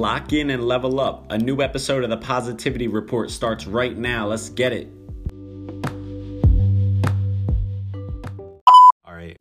Lock in and level up. A new episode of the Positivity Report starts right now. Let's get it.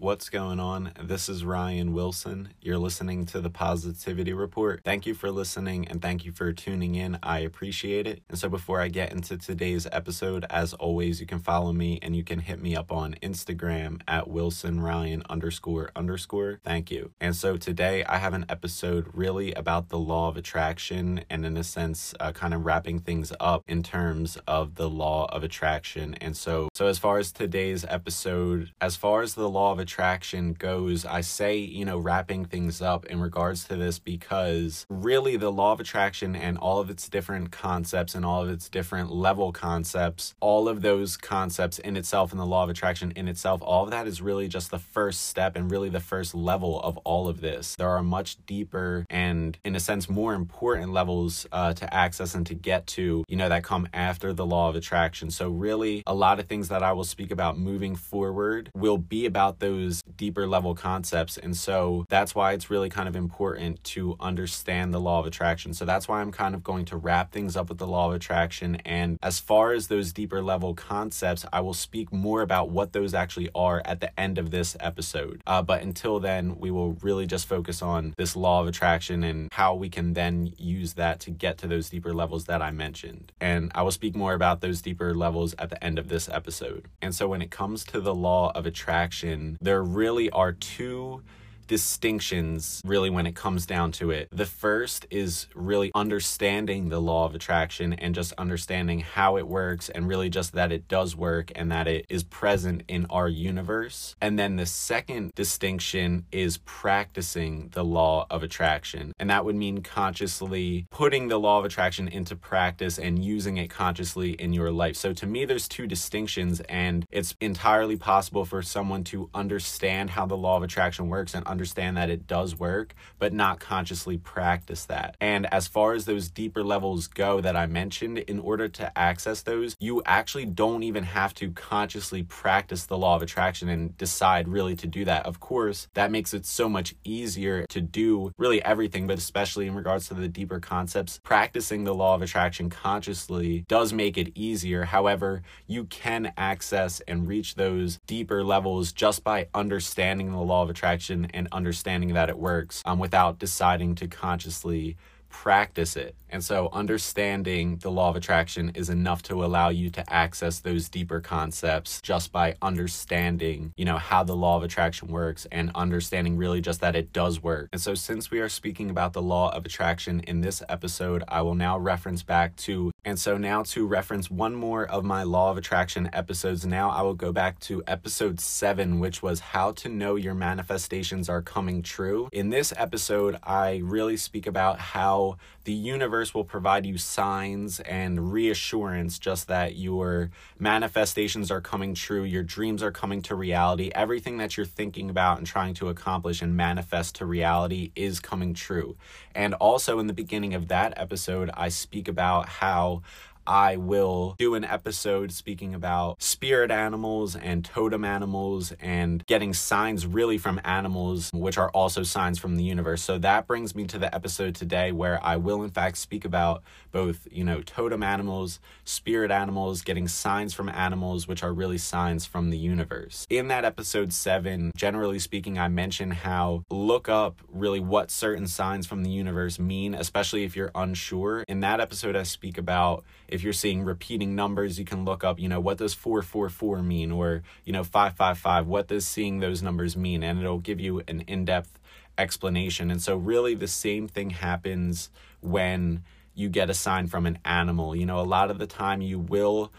What's going on? This is Ryan Wilson. You're listening to the Positivity Report. Thank you for listening and thank you for tuning in. I appreciate it. And so, before I get into today's episode, as always, you can follow me and you can hit me up on Instagram at Wilson Ryan underscore underscore. Thank you. And so, today I have an episode really about the law of attraction and, in a sense, uh, kind of wrapping things up in terms of the law of attraction. And so, so as far as today's episode, as far as the law of attraction goes, I say, you know, wrapping things up in regards to this because really the law of attraction and all of its different concepts and all of its different level concepts, all of those concepts in itself and the law of attraction in itself, all of that is really just the first step and really the first level of all of this. There are much deeper and, in a sense, more important levels uh, to access and to get to, you know, that come after the law of attraction. So, really, a lot of things that I will speak about moving forward will be about those deeper level concepts. And so that's why it's really kind of important to understand the law of attraction. So that's why I'm kind of going to wrap things up with the law of attraction. And as far as those deeper level concepts, I will speak more about what those actually are at the end of this episode. Uh, but until then, we will really just focus on this law of attraction and how we can then use that to get to those deeper levels that I mentioned. And I will speak more about those deeper levels at the end of this episode. And so when it comes to the law of attraction, there really are two distinctions really when it comes down to it. The first is really understanding the law of attraction and just understanding how it works and really just that it does work and that it is present in our universe. And then the second distinction is practicing the law of attraction. And that would mean consciously putting the law of attraction into practice and using it consciously in your life. So to me, there's two distinctions, and it's entirely possible for someone to understand how the law of attraction works and understand understand that it does work, but not consciously practice that. And as far as those deeper levels go that I mentioned, in order to access those, you actually don't even have to consciously practice the law of attraction and decide really to do that. Of course, that makes it so much easier to do really everything, but especially in regards to the deeper concepts, practicing the law of attraction consciously does make it easier. However, you can access and reach those deeper levels just by understanding the law of attraction and understanding that it works um, without deciding to consciously practice it. And so, understanding the law of attraction is enough to allow you to access those deeper concepts just by understanding, you know, how the law of attraction works and understanding really just that it does work. And so, since we are speaking about the law of attraction in this episode, I will now reference back to, and so now to reference one more of my law of attraction episodes, now I will go back to episode seven, which was how to know your manifestations are coming true. In this episode, I really speak about how the universe will provide you signs and reassurance just that your manifestations are coming true, your dreams are coming to reality, everything that you're thinking about and trying to accomplish and manifest to reality is coming true. And also, in the beginning of that episode, I speak about how I will do an episode speaking about spirit animals and totem animals and getting signs really from animals, which are also signs from the universe. So that brings me to the episode today where I will, in fact, speak about both, you know, totem animals, spirit animals, getting signs from animals, which are really signs from the universe. In that episode seven, generally speaking, I mention how look up really what certain signs from the universe mean, especially if you're unsure. In that episode, I speak about if you're seeing repeating numbers, you can look up, you know, what does 444 mean or, you know, 555, what does seeing those numbers mean? And it'll give you an in depth explanation. And so, really, the same thing happens when you get a sign from an animal. You know, a lot of the time you will,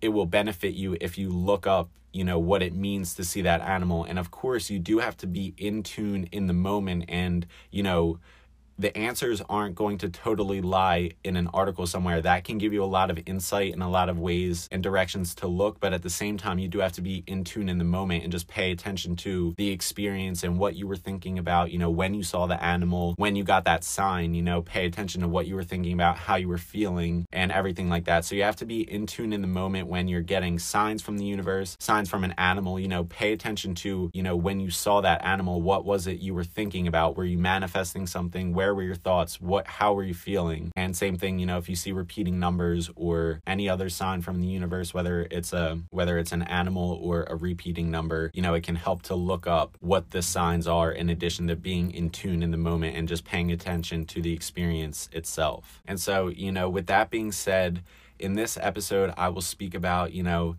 it will benefit you if you look up you know what it means to see that animal and of course you do have to be in tune in the moment and you know the answers aren't going to totally lie in an article somewhere. That can give you a lot of insight and a lot of ways and directions to look, but at the same time, you do have to be in tune in the moment and just pay attention to the experience and what you were thinking about, you know, when you saw the animal, when you got that sign, you know, pay attention to what you were thinking about, how you were feeling, and everything like that. So you have to be in tune in the moment when you're getting signs from the universe, signs from an animal, you know, pay attention to, you know, when you saw that animal, what was it you were thinking about? Were you manifesting something? Where where were your thoughts? What how were you feeling? And same thing, you know, if you see repeating numbers or any other sign from the universe, whether it's a whether it's an animal or a repeating number, you know, it can help to look up what the signs are in addition to being in tune in the moment and just paying attention to the experience itself. And so, you know, with that being said, in this episode, I will speak about, you know,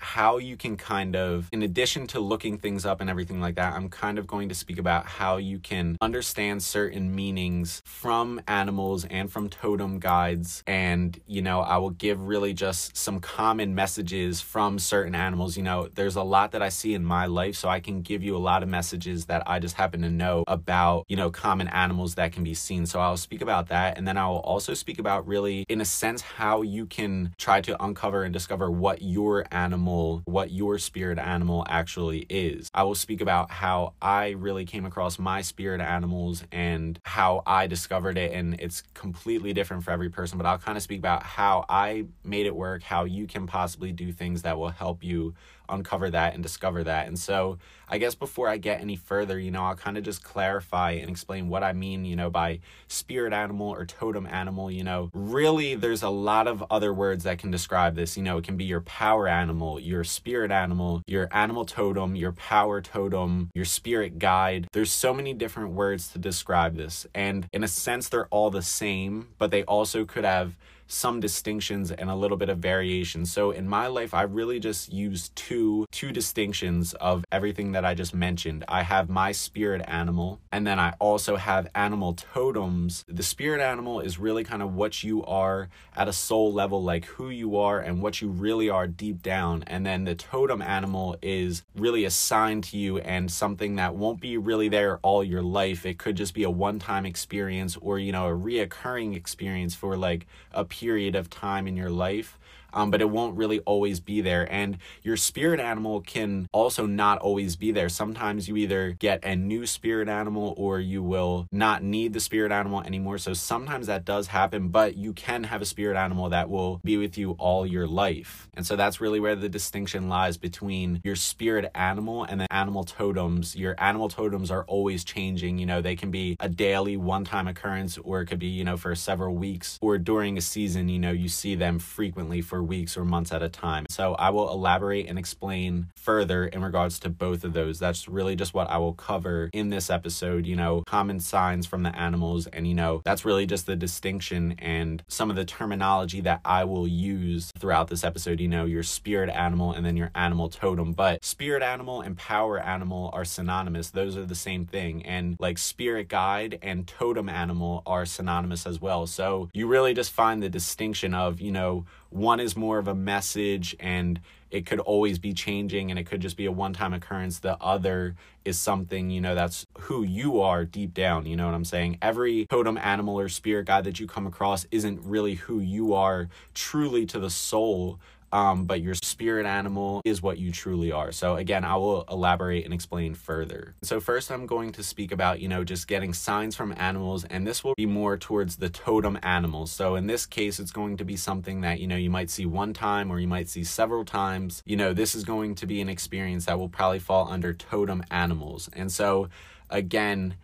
how you can kind of, in addition to looking things up and everything like that, I'm kind of going to speak about how you can understand certain meanings from animals and from totem guides. And, you know, I will give really just some common messages from certain animals. You know, there's a lot that I see in my life, so I can give you a lot of messages that I just happen to know about, you know, common animals that can be seen. So I'll speak about that. And then I will also speak about really, in a sense, how you can try to uncover and discover what your animal animal, what your spirit animal actually is. I will speak about how I really came across my spirit animals and how I discovered it. And it's completely different for every person, but I'll kind of speak about how I made it work, how you can possibly do things that will help you uncover that and discover that. And so, I guess before I get any further, you know, I'll kind of just clarify and explain what I mean, you know, by spirit animal or totem animal. You know, really, there's a lot of other words that can describe this. You know, it can be your power animal, your spirit animal, your animal totem, your power totem, your spirit guide. There's so many different words to describe this. And in a sense, they're all the same, but they also could have some distinctions and a little bit of variation. So in my life, I really just use two two distinctions of everything that I just mentioned. I have my spirit animal, and then I also have animal totems. The spirit animal is really kind of what you are at a soul level, like who you are and what you really are deep down. And then the totem animal is really assigned to you and something that won't be really there all your life. It could just be a one-time experience or, you know, a reoccurring experience for like a period of time in your life um, but it won't really always be there. And your spirit animal can also not always be there. Sometimes you either get a new spirit animal or you will not need the spirit animal anymore. So sometimes that does happen, but you can have a spirit animal that will be with you all your life. And so that's really where the distinction lies between your spirit animal and the animal totems. Your animal totems are always changing. You know, they can be a daily one time occurrence or it could be, you know, for several weeks or during a season, you know, you see them frequently for weeks or months at a time. So I will elaborate and explain further in regards to both of those. That's really just what I will cover in this episode, you know, common signs from the animals. And, you know, that's really just the distinction and some of the terminology that I will use throughout this episode. You know, your spirit animal and then your animal totem. But spirit animal and power animal are synonymous, those are the same thing. And like spirit guide and totem animal are synonymous as well. So you really just find the distinction of, you know, one is more of a message and it could always be changing and it could just be a one time occurrence. The other is something, you know, that's who you are deep down. You know what I'm saying? Every totem animal or spirit guide that you come across isn't really who you are truly to the soul um, but your spirit animal is what you truly are. So, again, I will elaborate and explain further. So, first, I'm going to speak about, you know, just getting signs from animals, and this will be more towards the totem animals. So, in this case, it's going to be something that, you know, you might see one time or you might see several times. You know, this is going to be an experience that will probably fall under totem animals. And so, again,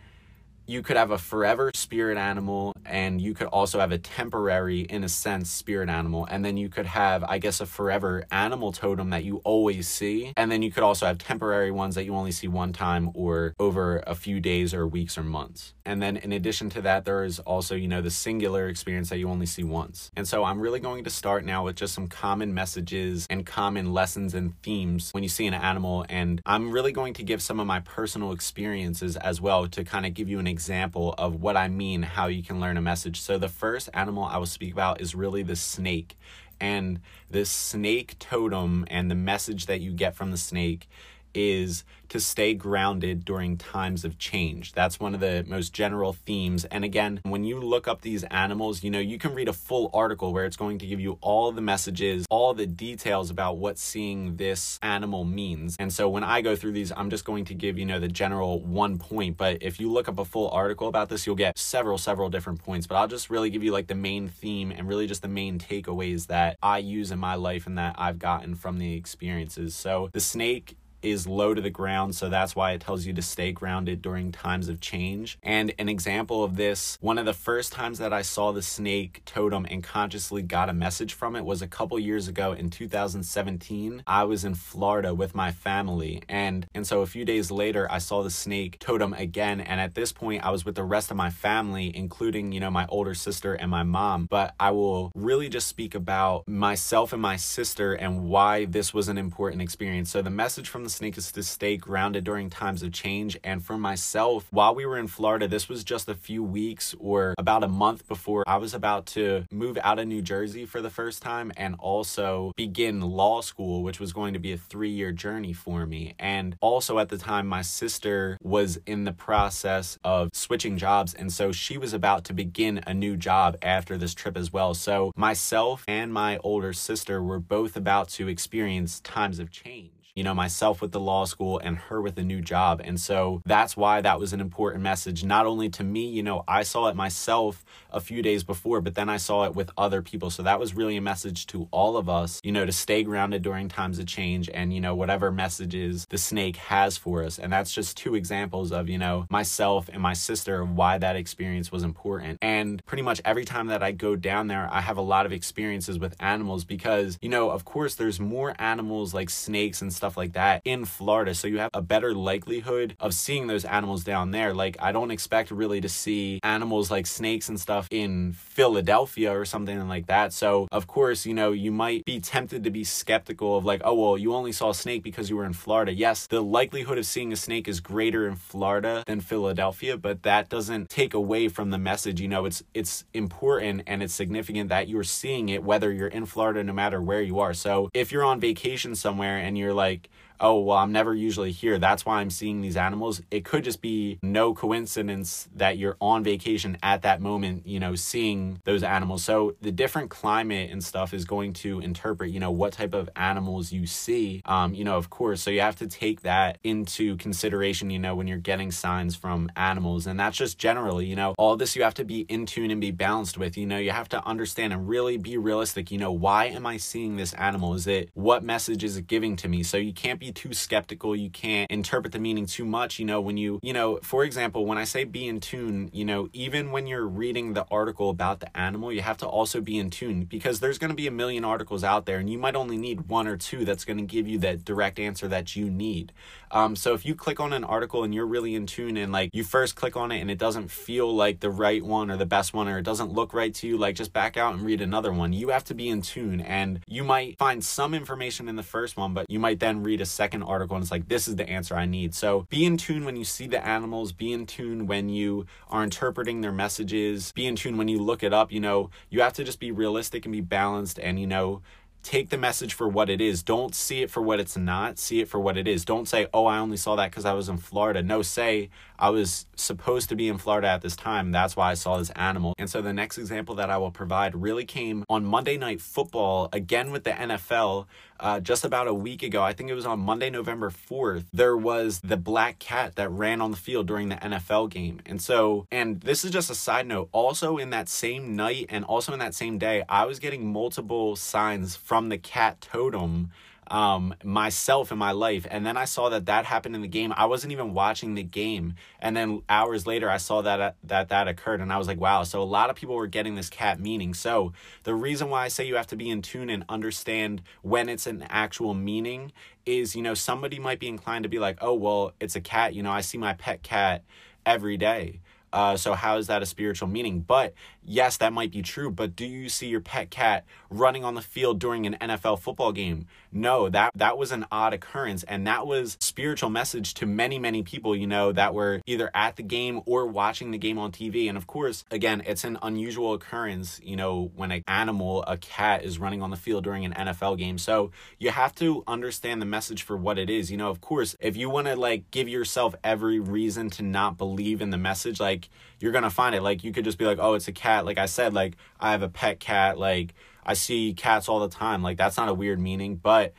you could have a forever spirit animal and you could also have a temporary in a sense spirit animal. And then you could have i guess a forever animal totem that you always see. And then you could also have temporary ones that you only see one time or over a few days or weeks or months. And then in addition to that there is also you know the singular experience that you only see once. And so i'm really going to start now with just some common messages and common lessons and themes when you see an animal. And i'm really going to give some of my personal experiences as well to kind of give you an example of what I mean, how you can learn a message. So, the first animal I will speak about is really the snake. And this snake totem and the message that you get from the snake is to stay grounded during times of change. That's one of the most general themes. And again, when you look up these animals, you know, you can read a full article where it's going to give you all the messages, all the details about what seeing this animal means. And so when I go through these, I'm just going to give, you know, the general one point. But if you look up a full article about this, you'll get several, several different points. But I'll just really give you like the main theme and really just the main takeaways that I use in my life and that I've gotten from the experiences. So the snake is low to the ground, so that's why it tells you to stay grounded during times of change. And an example of this, one of the first times that I saw the snake totem and consciously got a message from it was a couple years ago in 2017. I was in Florida with my family, and and so a few days later I saw the snake totem again, and at this point I was with the rest of my family, including you know my older sister and my mom. But I will really just speak about myself and my sister and why this was an important experience. So the message from the snake is to stay grounded during times of change. And for myself, while we were in Florida, this was just a few weeks or about a month before I was about to move out of New Jersey for the first time and also begin law school, which was going to be a three year journey for me. And also at the time, my sister was in the process of switching jobs. And so she was about to begin a new job after this trip as well. So myself and my older sister were both about to experience times of change you know, myself with the law school and her with a new job. And so that's why that was an important message, not only to me, you know, I saw it myself a few days before, but then I saw it with other people. So that was really a message to all of us, you know, to stay grounded during times of change and, you know, whatever messages the snake has for us. And that's just two examples of, you know, myself and my sister why that experience was important. And pretty much every time that I go down there, I have a lot of experiences with animals because, you know, of course, there's more animals like snakes and stuff stuff like that in Florida. So you have a better likelihood of seeing those animals down there. Like, I don't expect really to see animals like snakes and stuff in Philadelphia or something like that. So, of course, you know, you might be tempted to be skeptical of like, oh, well, you only saw a snake because you were in Florida. Yes, the likelihood of seeing a snake is greater in Florida than Philadelphia, but that doesn't take away from the message. You know, it's it's important and it's significant that you're seeing it whether you're in Florida no matter where you are. So, if you're on vacation somewhere and you're like like oh, well, I'm never usually here. That's why I'm seeing these animals. It could just be no coincidence that you're on vacation at that moment, you know, seeing those animals. So the different climate and stuff is going to interpret, you know, what type of animals you see, um, you know, of course. So you have to take that into consideration, you know, when you're getting signs from animals. And that's just generally, you know, all this you have to be in tune and be balanced with. You know, you have to understand and really be realistic. You know, why am I seeing this animal? Is it what message is it giving to me? So you can't be be too skeptical. You can't interpret the meaning too much. You know, when you, you know, for example, when I say be in tune, you know, even when you're reading the article about the animal, you have to also be in tune because there's going to be a million articles out there and you might only need one or two that's going to give you that direct answer that you need. Um, so if you click on an article and you're really in tune and like you first click on it and it doesn't feel like the right one or the best one or it doesn't look right to you, like just back out and read another one. You have to be in tune and you might find some information in the first one, but you might then read a second article and it's like, this is the answer I need. So be in tune when you see the animals, be in tune when you are interpreting their messages, be in tune when you look it up. You know, you have to just be realistic and be balanced and, you know, take the message for what it is. Don't see it for what it's not. See it for what it is. Don't say, oh, I only saw that because I was in Florida. No, say, I was supposed to be in Florida at this time. That's why I saw this animal. And so the next example that I will provide really came on Monday Night Football, again with the NFL. Uh, just about a week ago, I think it was on Monday, November 4th, there was the black cat that ran on the field during the NFL game. And so, and this is just a side note, also in that same night and also in that same day, I was getting multiple signs from the cat totem um, myself in my life. And then I saw that that happened in the game. I wasn't even watching the game. And then hours later, I saw that that that occurred, and I was like, wow. So a lot of people were getting this cat meaning. So the reason why I say you have to be in tune and understand when it's an actual meaning is, you know, somebody might be inclined to be like, oh, well, it's a cat. You know, I see my pet cat every day. Uh, so how is that a spiritual meaning? But yes, that might be true. But do you see your pet cat running on the field during an NFL football game? No, that that was an odd occurrence, and that was spiritual message to many many people. You know that were either at the game or watching the game on TV. And of course, again, it's an unusual occurrence. You know when an animal, a cat, is running on the field during an NFL game. So you have to understand the message for what it is. You know, of course, if you want to like give yourself every reason to not believe in the message, like you're gonna find it. Like you could just be like, oh, it's a cat. Like I said, like I have a pet cat. Like I see cats all the time. Like that's not a weird meaning, but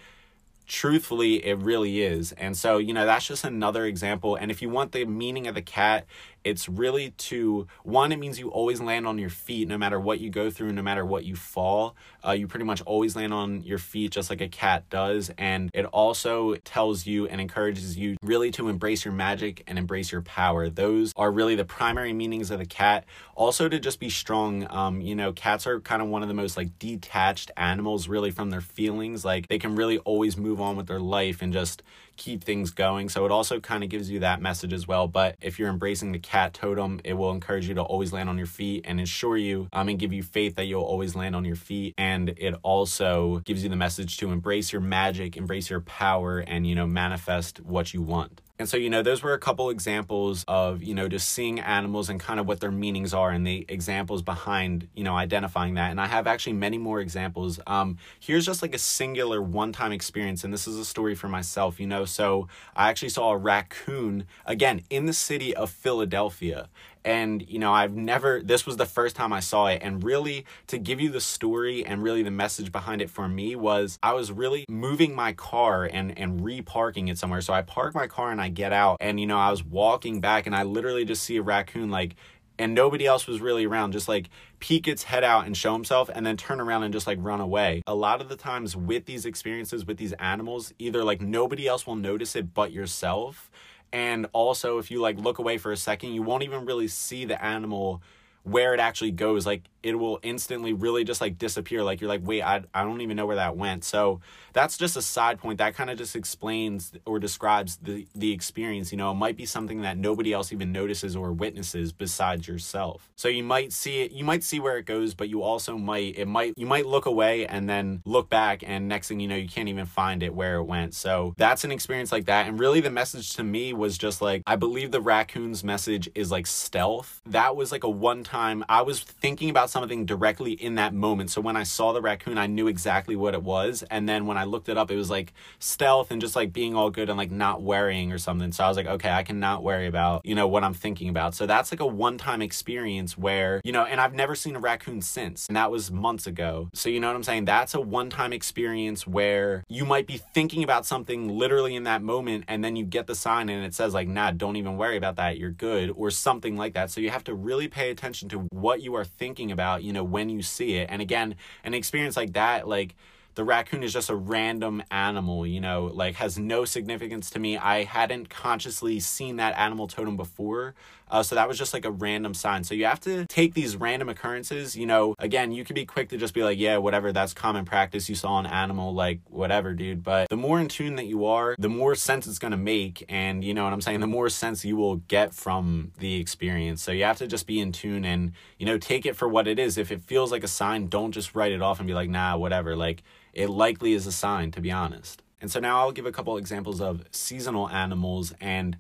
truthfully it really is and so you know that's just another example and if you want the meaning of the cat it's really to one it means you always land on your feet no matter what you go through no matter what you fall. Uh, you pretty much always land on your feet just like a cat does and it also tells you and encourages you really to embrace your magic and embrace your power. Those are really the primary meanings of the cat. Also to just be strong um, you know cats are kind of one of the most like detached animals really from their feelings. Like they can really always move on with their life and just keep things going. So it also kind of gives you that message as well. But if you're embracing the cat totem, it will encourage you to always land on your feet and assure you um, and give you faith that you'll always land on your feet. And it also gives you the message to embrace your magic, embrace your power, and, you know, manifest what you want. And so, you know, those were a couple examples of, you know, just seeing animals and kind of what their meanings are and the examples behind, you know, identifying that. And I have actually many more examples. Um, here's just like a singular one time experience. And this is a story for myself, you know. So I actually saw a raccoon, again, in the city of Philadelphia and you know i've never this was the first time i saw it. And really to give you the story and really the message behind it for me was i was really moving my car and and reparking it somewhere. So i park my car and i get out. And you know i was walking back and i literally just see a raccoon like and nobody else was really around. Just like peek its head out and show himself and then turn around and just like run away. A lot of the times with these experiences with these animals either like nobody else will notice it but yourself and also if you like look away for a second you won't even really see the animal where it actually goes. Like it will instantly really just like disappear. Like you're like wait I, I don't even know where that went. So that's just a side point that kind of just explains or describes the the experience you know? It might be something that nobody else even notices or witnesses besides yourself. So you might see it you might see where it goes but you also might it might you might look away and then look back and next thing you know you can't even find it where it went. So that's an experience like that. And really the message to me was just like i believe the raccoon's message is like stealth. That was like a one time i was thinking about something directly in that moment so when i saw the raccoon i knew exactly what it was and then when i looked it up, it was like stealth and just like being all good and like not worrying or something. So I was like, okay, I cannot worry about, you know, what I'm thinking about. So that's like a one time experience where, you know, and I've never seen a raccoon since. And that was months ago. So you know what I'm saying? That's a one time experience where you might be thinking about something literally in that moment and then you get the sign and it says like, nah, don't even worry about that. You're good or something like that. So you have to really pay attention to what you are thinking about, you know, when you see it. And again, an experience like that, like, the raccoon is just a random animal, you know, like has no significance to me. I hadn't consciously seen that animal totem before. Uh, so that was just like a random sign. So you have to take these random occurrences. You know, again, you could be quick to just be like, yeah, whatever, that's common practice. You saw an animal, like, whatever, dude. But the more in tune that you are, the more sense it's going to make. And you know what I'm saying? The more sense you will get from the experience. So you have to just be in tune and, you know, take it for what it is. If it feels like a sign, don't just write it off and be like, nah, whatever. Like, it likely is a sign, to be honest. And so now I'll give a couple examples of seasonal animals and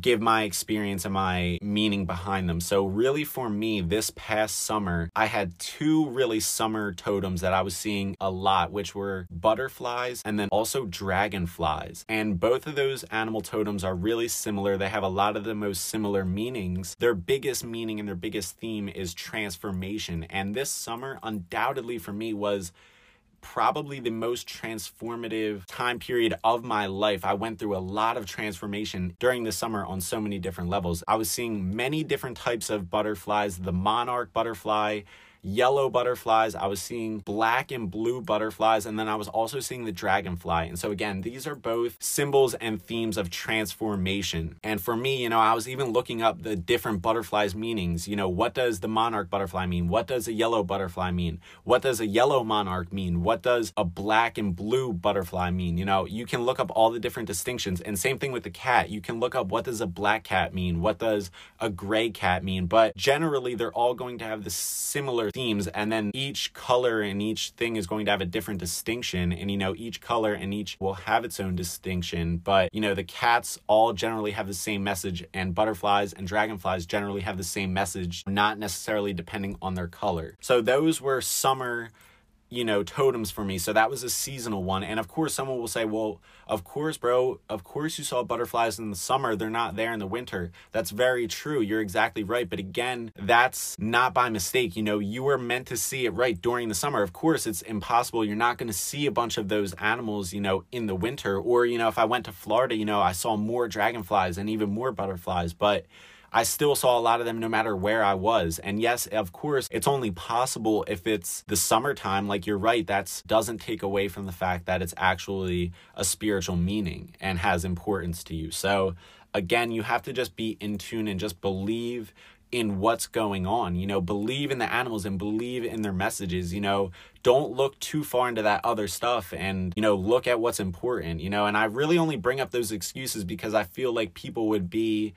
give my experience and my meaning behind them. So, really, for me, this past summer, I had two really summer totems that I was seeing a lot, which were butterflies and then also dragonflies. And both of those animal totems are really similar. They have a lot of the most similar meanings. Their biggest meaning and their biggest theme is transformation. And this summer, undoubtedly for me, was probably the most transformative time period of my life. I went through a lot of transformation during the summer on so many different levels. I was seeing many different types of butterflies, the monarch butterfly, yellow butterflies. I was seeing black and blue butterflies, and then I was also seeing the dragonfly. And so, again, these are both symbols and themes of transformation. And for me, you know, I was even looking up the different butterflies' meanings. You know, what does the monarch butterfly mean? What does a yellow butterfly mean? What does a yellow monarch mean? What does a black and blue butterfly mean? You know, you can look up all the different distinctions. And same thing with the cat. You can look up what does a black cat mean? What does a gray cat mean? But generally, they're all going to have the similar themes and then each color and each thing is going to have a different distinction and you know each color and each will have its own distinction but you know the cats all generally have the same message and butterflies and dragonflies generally have the same message not necessarily depending on their color. So those were summer you know, totems for me. So that was a seasonal one. And of course, someone will say, well, of course, bro, of course you saw butterflies in the summer. They're not there in the winter. That's very true. You're exactly right. But again, that's not by mistake. You know, you were meant to see it right during the summer. Of course, it's impossible. You're not going to see a bunch of those animals, you know, in the winter. Or, you know, if I went to Florida, you know, I saw more dragonflies and even more butterflies. But I still saw a lot of them no matter where I was. And yes, of course, it's only possible if it's the summertime. Like you're right, that doesn't take away from the fact that it's actually a spiritual meaning and has importance to you. So again, you have to just be in tune and just believe in what's going on. You know, believe in the animals and believe in their messages. You know, don't look too far into that other stuff and, you know, look at what's important, you know. And I really only bring up those excuses because I feel like people would be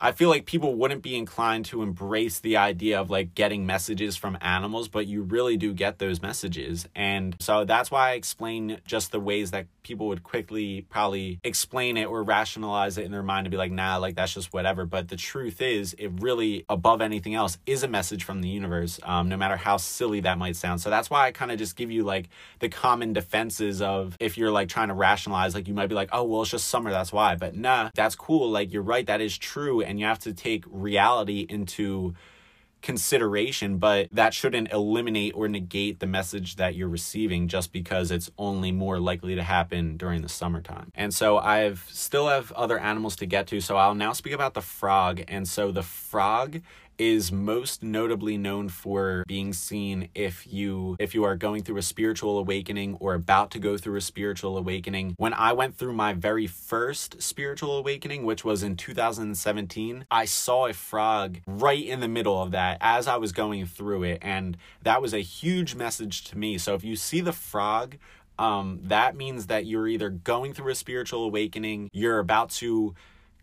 I feel like people wouldn't be inclined to embrace the idea of like getting messages from animals, but you really do get those messages. And so that's why I explain just the ways that people would quickly probably explain it or rationalize it in their mind to be like, nah, like that's just whatever. But the truth is, it really, above anything else, is a message from the universe, um, no matter how silly that might sound. So that's why I kind of just give you like the common defenses of if you're like trying to rationalize, like you might be like, oh, well, it's just summer, that's why. But nah, that's cool. Like you're right, that is true and you have to take reality into consideration, but that shouldn't eliminate or negate the message that you're receiving just because it's only more likely to happen during the summertime. And so I've still have other animals to get to, so I'll now speak about the frog. And so the frog is most notably known for being seen if you if you are going through a spiritual awakening or about to go through a spiritual awakening. When I went through my very first spiritual awakening, which was in 2017, I saw a frog right in the middle of that as I was going through it and that was a huge message to me. So if you see the frog um, that means that you're either going through a spiritual awakening, you're about to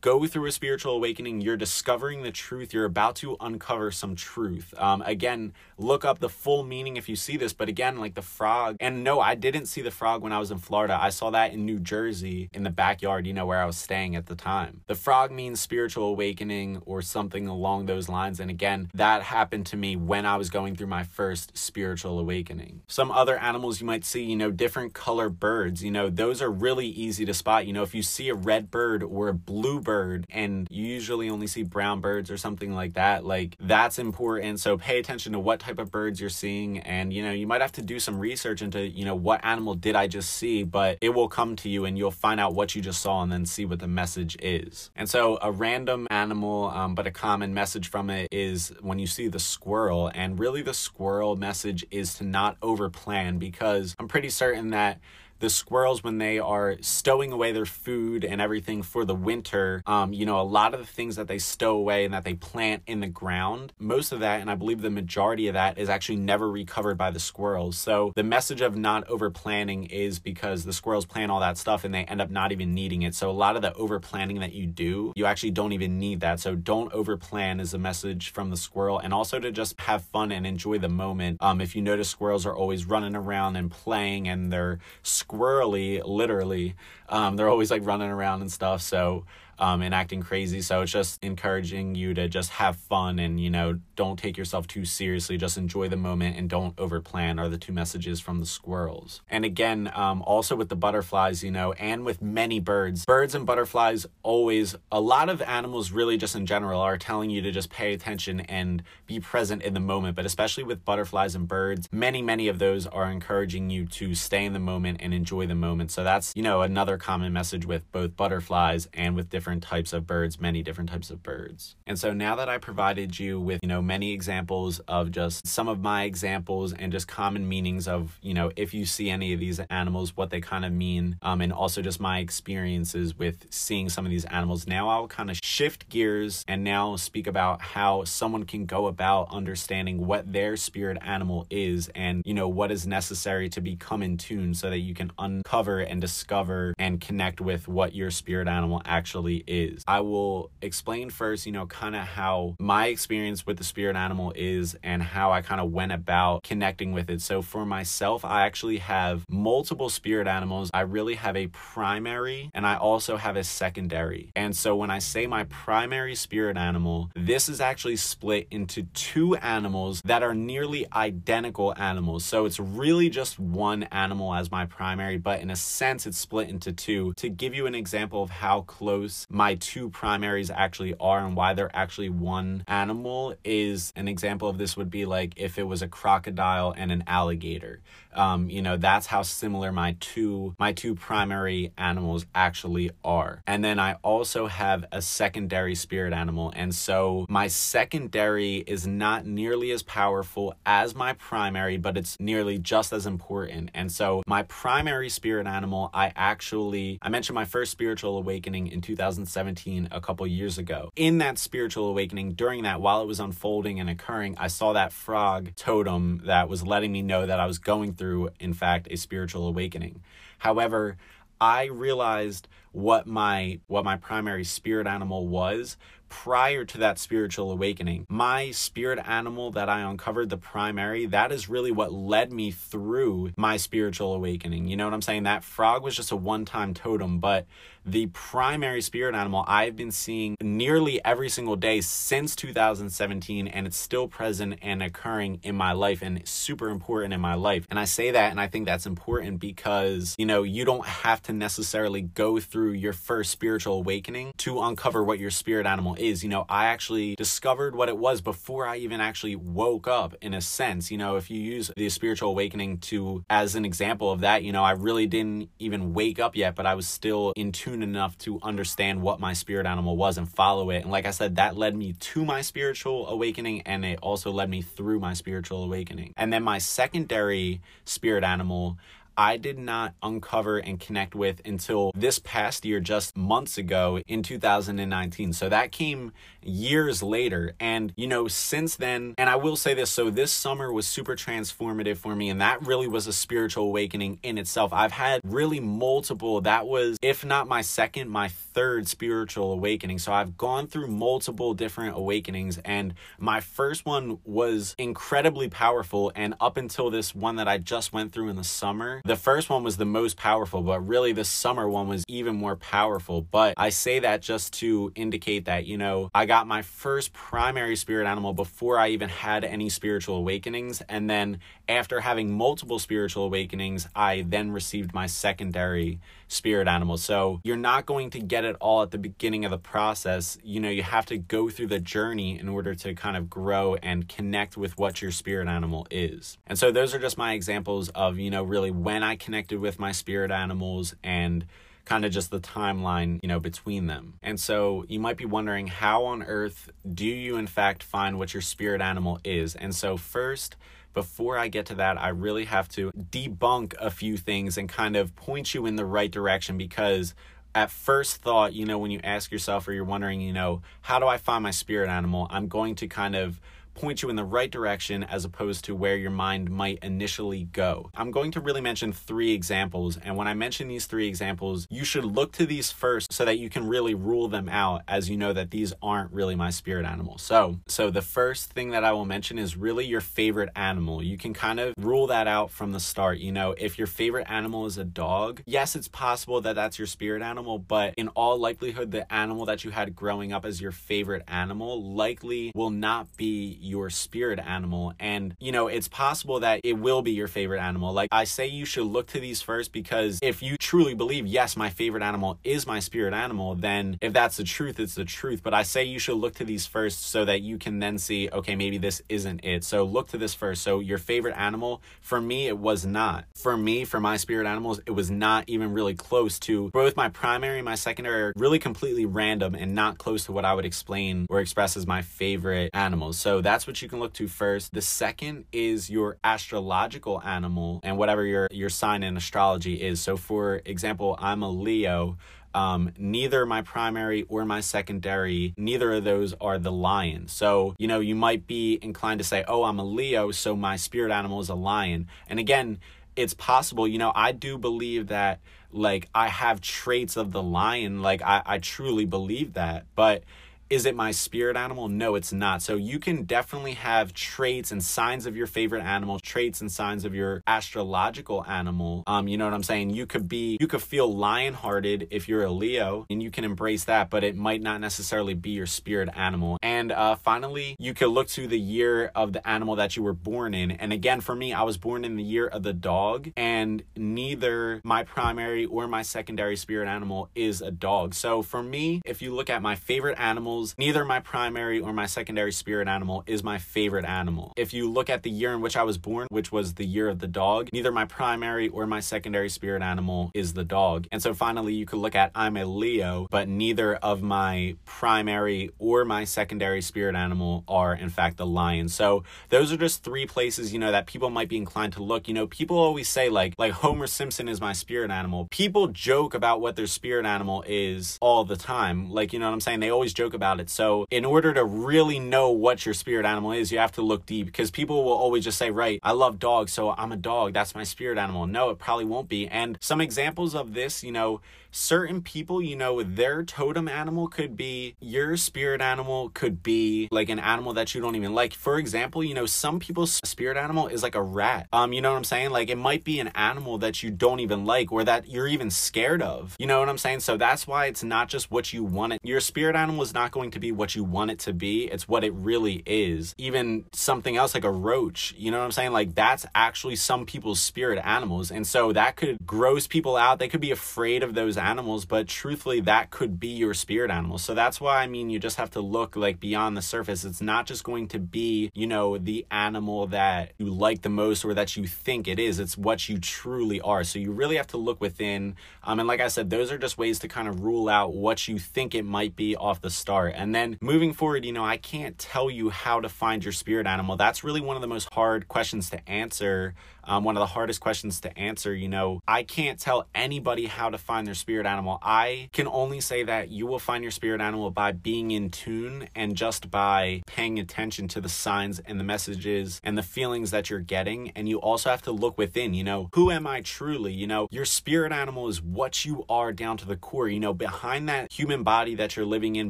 go through a spiritual awakening, you're discovering the truth, you're about to uncover some truth. Um, again, look up the full meaning if you see this, but again, like the frog, and no, I didn't see the frog when I was in Florida. I saw that in New Jersey in the backyard, you know, where I was staying at the time. The frog means spiritual awakening or something along those lines. And again, that happened to me when I was going through my first spiritual awakening. Some other animals you might see, you know, different color birds, you know, those are really easy to spot. You know, if you see a red bird or a blue bird, bird and you usually only see brown birds or something like that, like that's important. So pay attention to what type of birds you're seeing and you know, you might have to do some research into, you know, what animal did I just see, but it will come to you and you'll find out what you just saw and then see what the message is. And so a random animal um, but a common message from it is when you see the squirrel and really the squirrel message is to not overplan because I'm pretty certain that the squirrels when they are stowing away their food and everything for the winter um, you know a lot of the things that they stow away and that they plant in the ground most of that and i believe the majority of that is actually never recovered by the squirrels. So the message of not over planning is because the squirrels plant all that stuff and they end up not even needing it. So a lot of the over planning that you do you actually don't even need that. So don't over plan is a message from the squirrel. And also to just have fun and enjoy the moment. Um, if you notice squirrels are always running around and playing and they're squirrely, literally. Um, they're always like running around and stuff. So um, and acting crazy. So it's just encouraging you to just have fun and, you know, don't take yourself too seriously. Just enjoy the moment and don't overplan are the two messages from the squirrels. And again, um, also with the butterflies, you know, and with many birds, birds and butterflies always, a lot of animals really just in general are telling you to just pay attention and be present in the moment. But especially with butterflies and birds, many, many of those are encouraging you to stay in the moment and enjoy the moment. So that's, you know, another common message with both butterflies and with different different types of birds, many different types of birds. And so now that I provided you with, you know, many examples of just some of my examples and just common meanings of, you know, if you see any of these animals, what they kind of mean, um, and also just my experiences with seeing some of these animals, now I'll kind of shift gears and now speak about how someone can go about understanding what their spirit animal is and, you know, what is necessary to become in tune so that you can uncover and discover and connect with what your spirit animal actually actually is. I will explain first, you know, kind of how my experience with the spirit animal is and how I kind of went about connecting with it. So for myself, I actually have multiple spirit animals. I really have a primary and I also have a secondary. And so when I say my primary spirit animal, this is actually split into two animals that are nearly identical animals. So it's really just one animal as my primary, but in a sense, it's split into two. To give you an example of how close my two primaries actually are and why they're actually one animal, is an example of this would be like if it was a crocodile and an alligator. Um, you know, that's how similar my two my two primary animals actually are. And then I also have a secondary spirit animal. And so my secondary is not nearly as powerful as my primary, but it's nearly just as important. And so my primary spirit animal, I actually I mentioned my first spiritual awakening in 2017 a couple years ago. In that spiritual awakening, during that while it was unfolding and occurring, I saw that frog totem that was letting me know that I was going through in fact, a spiritual awakening. However, I realized what my what my primary spirit animal was prior to that spiritual awakening. My spirit animal that I uncovered, the primary, that is really what led me through my spiritual awakening. You know what I'm saying? That frog was just a one time totem, but the primary spirit animal I've been seeing nearly every single day since 2017, and it's still present and occurring in my life and super important in my life. And I say that, and I think that's important because, you know, you don't have to necessarily go through your first spiritual awakening to uncover what your spirit animal is. You know, I actually discovered what it was before I even actually woke up, in a sense. You know, if you use the spiritual awakening to as an example of that, you know, I really didn't even wake up yet, but I was still in tune enough to understand what my spirit animal was and follow it. And like I said, that led me to my spiritual awakening and it also led me through my spiritual awakening. And then my secondary spirit animal I did not uncover and connect with until this past year, just months ago in 2019. So that came years later. And, you know, since then, and I will say this so this summer was super transformative for me, and that really was a spiritual awakening in itself. I've had really multiple, that was, if not my second, my third spiritual awakening. So I've gone through multiple different awakenings, and my first one was incredibly powerful. And up until this one that I just went through in the summer, the first one was the most powerful, but really the summer one was even more powerful. But I say that just to indicate that, you know, I got my first primary spirit animal before I even had any spiritual awakenings. And then after having multiple spiritual awakenings, I then received my secondary spirit animal. So you're not going to get it all at the beginning of the process. You know, you have to go through the journey in order to kind of grow and connect with what your spirit animal is. And so those are just my examples of, you know, really when I connected with my spirit animals and kind of just the timeline, you know, between them. And so you might be wondering how on earth do you in fact find what your spirit animal is? And so first, before I get to that, I really have to debunk a few things and kind of point you in the right direction because at first thought, you know, when you ask yourself or you're wondering, you know, how do I find my spirit animal? I'm going to kind of point you in the right direction as opposed to where your mind might initially go. I'm going to really mention three examples, and when I mention these three examples, you should look to these first so that you can really rule them out as you know that these aren't really my spirit animals. So, so the first thing that I will mention is really your favorite animal. You can kind of rule that out from the start. You know, if your favorite animal is a dog, yes, it's possible that that's your spirit animal, but in all likelihood, the animal that you had growing up as your favorite animal likely will not be your spirit animal. And, you know, it's possible that it will be your favorite animal. Like I say, you should look to these first because if you truly believe, yes, my favorite animal is my spirit animal, then if that's the truth, it's the truth. But I say you should look to these first so that you can then see, okay, maybe this isn't it. So look to this first. So your favorite animal, for me, it was not. For me, for my spirit animals, it was not even really close to both my primary and my secondary are really completely random and not close to what I would explain or express as my favorite animals. So that that's what you can look to first. The second is your astrological animal and whatever your your sign in astrology is. So for example, I'm a Leo. Um, neither my primary or my secondary, neither of those are the lion. So, you know, you might be inclined to say, oh, I'm a Leo, so my spirit animal is a lion. And again, it's possible. You know, I do believe that like I have traits of the lion. Like I, I truly believe that. But is it my spirit animal? No, it's not. So you can definitely have traits and signs of your favorite animal, traits and signs of your astrological animal. Um, you know what I'm saying? You could be, you could feel lion-hearted if you're a Leo, and you can embrace that, but it might not necessarily be your spirit animal. And uh, finally, you could look to the year of the animal that you were born in. And again, for me, I was born in the year of the dog, and neither my primary or my secondary spirit animal is a dog. So for me, if you look at my favorite animal animals, neither my primary or my secondary spirit animal is my favorite animal. If you look at the year in which I was born, which was the year of the dog, neither my primary or my secondary spirit animal is the dog. And so finally, you could look at I'm a Leo, but neither of my primary or my secondary spirit animal are, in fact, the lion. So those are just three places, you know, that people might be inclined to look. You know, people always say, like, like Homer Simpson is my spirit animal. People joke about what their spirit animal is all the time. Like, you know what I'm saying? They always joke about about it. So, in order to really know what your spirit animal is, you have to look deep because people will always just say, right, I love dogs, so I'm a dog. That's my spirit animal. No, it probably won't be. And some examples of this, you know, certain people, you know, their totem animal could be your spirit animal, could be like an animal that you don't even like. For example, you know, some people's spirit animal is like a rat. Um, you know what I'm saying? Like it might be an animal that you don't even like or that you're even scared of. You know what I'm saying? So that's why it's not just what you want it. Your spirit animal is not going to be what you want it to be. It's what it really is. Even something else like a roach, you know what I'm saying? Like that's actually some people's spirit animals. And so that could gross people out. They could be afraid of those animals, but truthfully, that could be your spirit animal. So that's why I mean, you just have to look like beyond the surface. It's not just going to be, you know, the animal that you like the most or that you think it is. It's what you truly are. So you really have to look within. Um, and like I said, those are just ways to kind of rule out what you think it might be off the start. And then moving forward, you know, I can't tell you how to find your spirit animal. That's really one of the most hard questions to answer um, one of the hardest questions to answer. You know, I can't tell anybody how to find their spirit animal. I can only say that you will find your spirit animal by being in tune and just by paying attention to the signs and the messages and the feelings that you're getting. And you also have to look within, you know, who am I truly? You know, your spirit animal is what you are down to the core. You know, behind that human body that you're living in,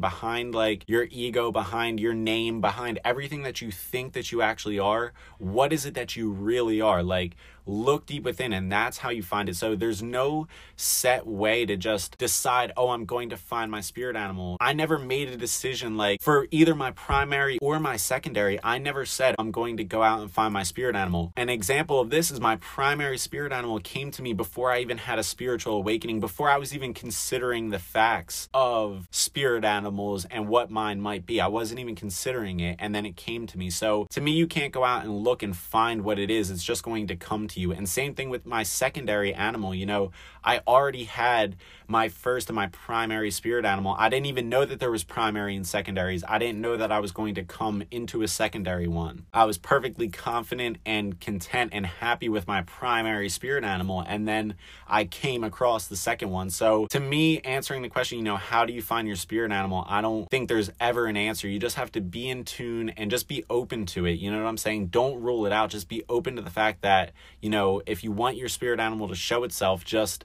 behind like your ego, behind your name, behind everything that you think that you actually are, what is it that you really are? Like, like look deep within and that's how you find it. So there's no set way to just decide oh i'm going to find my spirit animal. I never made a decision like for either my primary or my secondary i never said i'm going to go out and find my spirit animal. An example of this is my primary spirit animal came to me before i even had a spiritual awakening before i was even considering the facts of spirit animals and what mine might be. I wasn't even considering it and then it came to me. So to me you can't go out and look and find what it is. It's just going to come to you. And same thing with my secondary animal. You know, I already had my first and my primary spirit animal. I didn't even know that there was primary and secondaries. I didn't know that I was going to come into a secondary one. I was perfectly confident and content and happy with my primary spirit animal. And then I came across the second one. So to me, answering the question, you know, how do you find your spirit animal? I don't think there's ever an answer. You just have to be in tune and just be open to it. You know what I'm saying? Don't rule it out. Just be open to the fact that, you know, if you want your spirit animal to show itself, just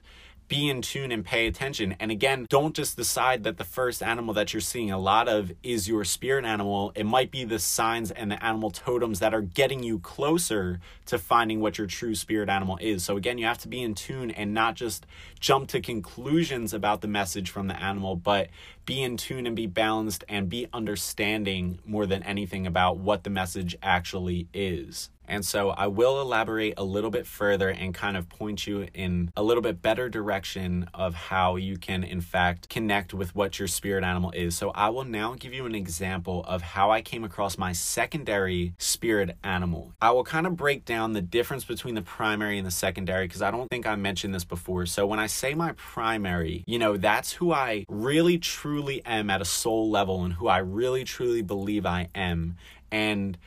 be in tune and pay attention. And again, don't just decide that the first animal that you're seeing a lot of is your spirit animal. It might be the signs and the animal totems that are getting you closer to finding what your true spirit animal is. So again, you have to be in tune and not just jump to conclusions about the message from the animal, but be in tune and be balanced and be understanding more than anything about what the message actually is. And so I will elaborate a little bit further and kind of point you in a little bit better direction of how you can, in fact, connect with what your spirit animal is. So I will now give you an example of how I came across my secondary spirit animal. I will kind of break down the difference between the primary and the secondary because I don't think I mentioned this before. So when I say my primary, you know, that's who I really truly am at a soul level and who I really truly believe I am. And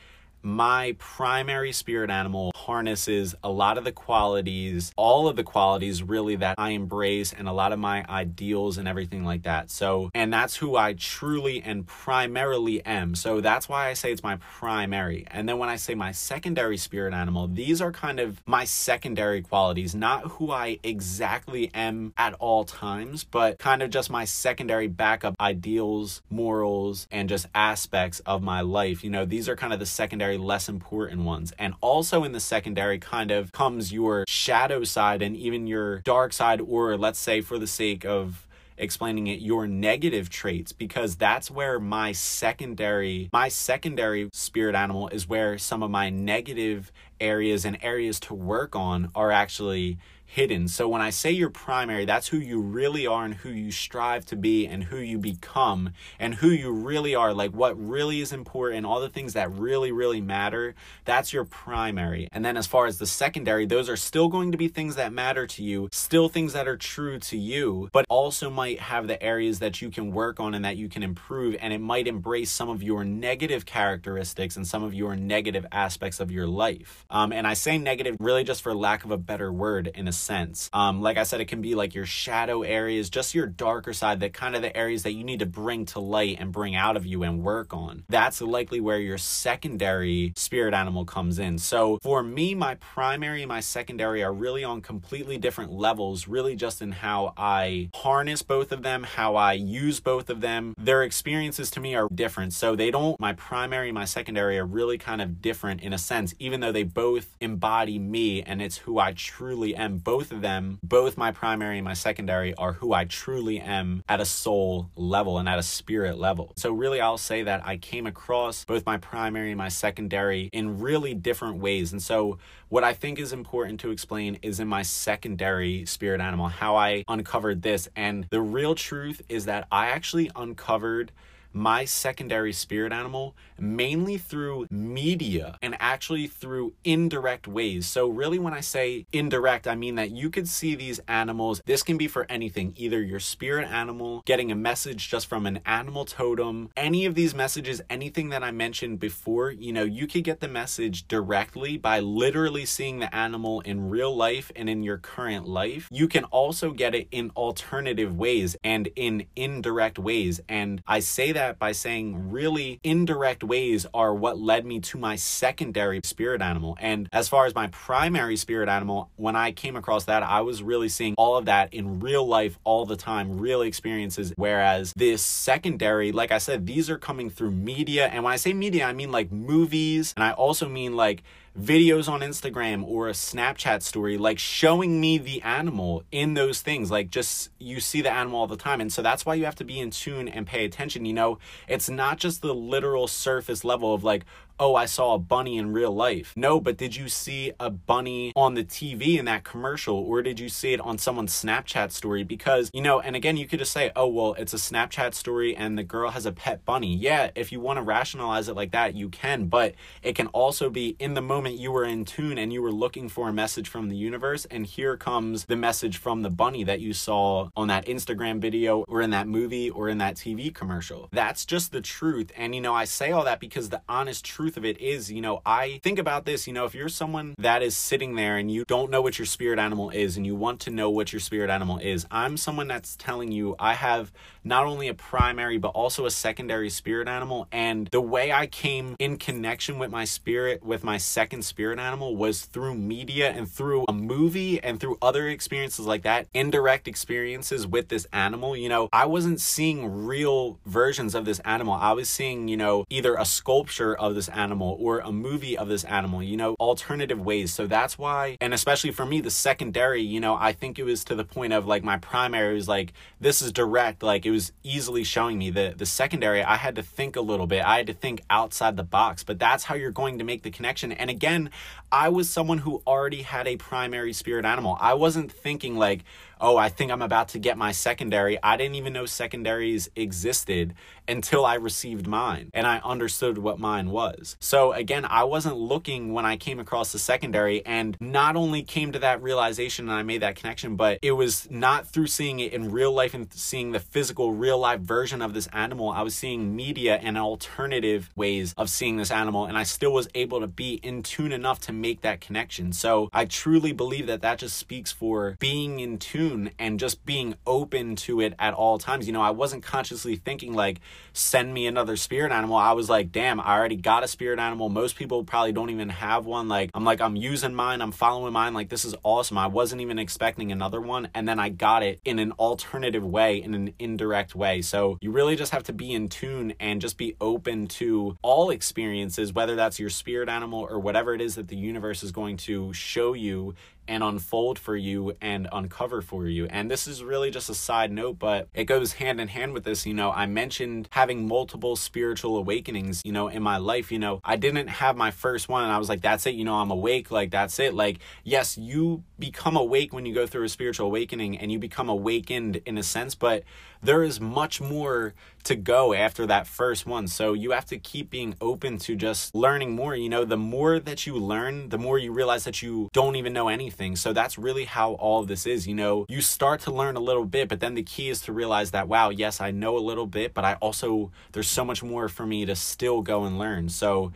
my primary spirit animal harnesses a lot of the qualities, all of the qualities really that I embrace and a lot of my ideals and everything like that. So, and that's who I truly and primarily am. So that's why I say it's my primary. And then when I say my secondary spirit animal, these are kind of my secondary qualities, not who I exactly am at all times, but kind of just my secondary backup ideals, morals, and just aspects of my life. You know, these are kind of the secondary, less important ones. And also in the secondary kind of comes your shadow side and even your dark side, or let's say for the sake of explaining it your negative traits because that's where my secondary my secondary spirit animal is where some of my negative areas and areas to work on are actually hidden. So when I say you're primary, that's who you really are and who you strive to be and who you become and who you really are, like what really is important, all the things that really, really matter. That's your primary. And then as far as the secondary, those are still going to be things that matter to you, still things that are true to you, but also might have the areas that you can work on and that you can improve. And it might embrace some of your negative characteristics and some of your negative aspects of your life. Um, and I say negative really just for lack of a better word in a sense. Um, like I said, it can be like your shadow areas, just your darker side, that kind of the areas that you need to bring to light and bring out of you and work on. That's likely where your secondary spirit animal comes in. So for me, my primary and my secondary are really on completely different levels, really just in how I harness both of them, how I use both of them. Their experiences to me are different. So they don't, my primary and my secondary are really kind of different in a sense, even though they both embody me and it's who I truly am both of them, both my primary and my secondary, are who I truly am at a soul level and at a spirit level. So, really, I'll say that I came across both my primary and my secondary in really different ways. And so, what I think is important to explain is in my secondary spirit animal, how I uncovered this. And the real truth is that I actually uncovered my secondary spirit animal mainly through media and actually through indirect ways. So, really, when I say indirect, I mean that you could see these animals. This can be for anything either your spirit animal, getting a message just from an animal totem, any of these messages, anything that I mentioned before, you know, you could get the message directly by literally seeing the animal in real life and in your current life. You can also get it in alternative ways and in indirect ways. And I say that that by saying really indirect ways are what led me to my secondary spirit animal. And as far as my primary spirit animal, when I came across that, I was really seeing all of that in real life all the time, real experiences. Whereas this secondary, like I said, these are coming through media. And when I say media, I mean like movies, and I also mean like videos on Instagram or a Snapchat story, like showing me the animal in those things. Like, just you see the animal all the time. And so that's why you have to be in tune and pay attention. You know, it's not just the literal surface level of like, oh, I saw a bunny in real life. No, but did you see a bunny on the TV in that commercial or did you see it on someone's Snapchat story? Because, you know, and again, you could just say, oh, well, it's a Snapchat story and the girl has a pet bunny. Yeah, if you want to rationalize it like that, you can, but it can also be in the moment you were in tune and you were looking for a message from the universe, and here comes the message from the bunny that you saw on that Instagram video or in that movie or in that TV commercial. That's just the truth. And, you know, I say all that because the honest truth truth of it is, you know, I think about this, you know, if you're someone that is sitting there and you don't know what your spirit animal is and you want to know what your spirit animal is, I'm someone that's telling you I have not only a primary but also a secondary spirit animal and the way I came in connection with my spirit with my second spirit animal was through media and through a movie and through other experiences like that, indirect experiences with this animal. You know, I wasn't seeing real versions of this animal. I was seeing, you know, either a sculpture of this animal or a movie of this animal, you know, alternative ways. So that's why, and especially for me, the secondary, you know, I think it was to the point of like my primary was like, this is direct, like it was easily showing me. The, the secondary, I had to think a little bit, I had to think outside the box, but that's how you're going to make the connection. And again, I was someone who already had a primary spirit animal. I wasn't thinking like, oh, I think I'm about to get my secondary. I didn't even know secondaries existed until I received mine and I understood what mine was. So again, I wasn't looking when I came across the secondary and not only came to that realization and I made that connection, but it was not through seeing it in real life and seeing the physical, real life version of this animal. I was seeing media and alternative ways of seeing this animal, and I still was able to be in tune enough to make that connection. So I truly believe that that just speaks for being in tune and just being open to it at all times. You know, I wasn't consciously thinking like, send me another spirit animal. I was like, damn, I already got a spirit animal. Most people probably don't even have one. Like, I'm like, I'm using mine, I'm following mine. Like, this is awesome. I wasn't even expecting another one. And then I got it in an alternative way, in an indirect way. So you really just have to be in tune and just be open to all experiences, whether that's your spirit animal or whatever it is that the universe is going to show you and unfold for you and uncover for you. And this is really just a side note, but it goes hand in hand with this. You know, I mentioned having multiple spiritual awakenings, you know, in my life. You know, I didn't have my first one and I was like, that's it, you know, I'm awake, like, that's it. Like, yes, you become awake when you go through a spiritual awakening and you become awakened in a sense, but there is much more to go after that first one. So you have to keep being open to just learning more. You know, the more that you learn, the more you realize that you don't even know anything. So that's really how all of this is. You know, you start to learn a little bit, but then the key is to realize that, wow, yes, I know a little bit, but I also, there's so much more for me to still go and learn. So,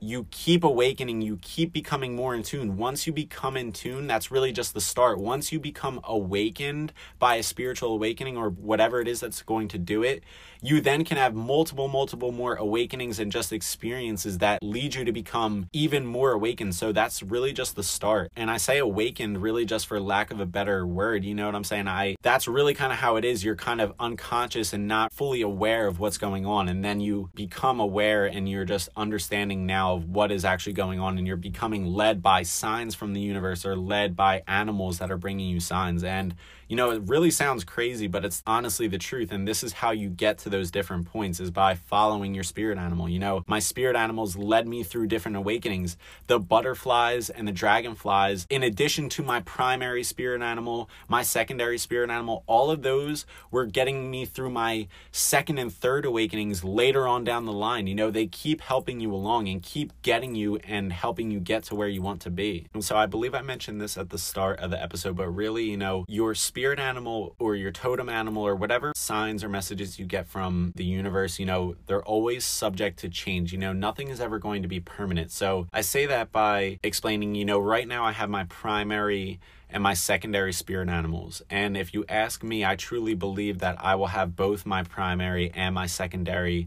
you keep awakening, you keep becoming more in tune. Once you become in tune, that's really just the start. Once you become awakened by a spiritual awakening or whatever it is that's going to do it, you then can have multiple, multiple more awakenings and just experiences that lead you to become even more awakened. So that's really just the start. And I say awakened really just for lack of a better word. You know what I'm saying? I that's really kind of how it is. You're kind of unconscious and not fully aware of what's going on. And then you become aware and you're just understanding now of what is actually going on and you're becoming led by signs from the universe or led by animals that are bringing you signs. And you know, it really sounds crazy, but it's honestly the truth. And this is how you get to those different points is by following your spirit animal. You know, my spirit animals led me through different awakenings. The butterflies and the dragonflies, in addition to my primary spirit animal, my secondary spirit animal, all of those were getting me through my second and third awakenings later on down the line. You know, they keep helping you along and keep getting you and helping you get to where you want to be. And so I believe I mentioned this at the start of the episode, but really, you know, your spirit spirit animal or your totem animal or whatever signs or messages you get from the universe, you know, they're always subject to change. You know, nothing is ever going to be permanent. So I say that by explaining, you know, right now I have my primary and my secondary spirit animals. And if you ask me, I truly believe that I will have both my primary and my secondary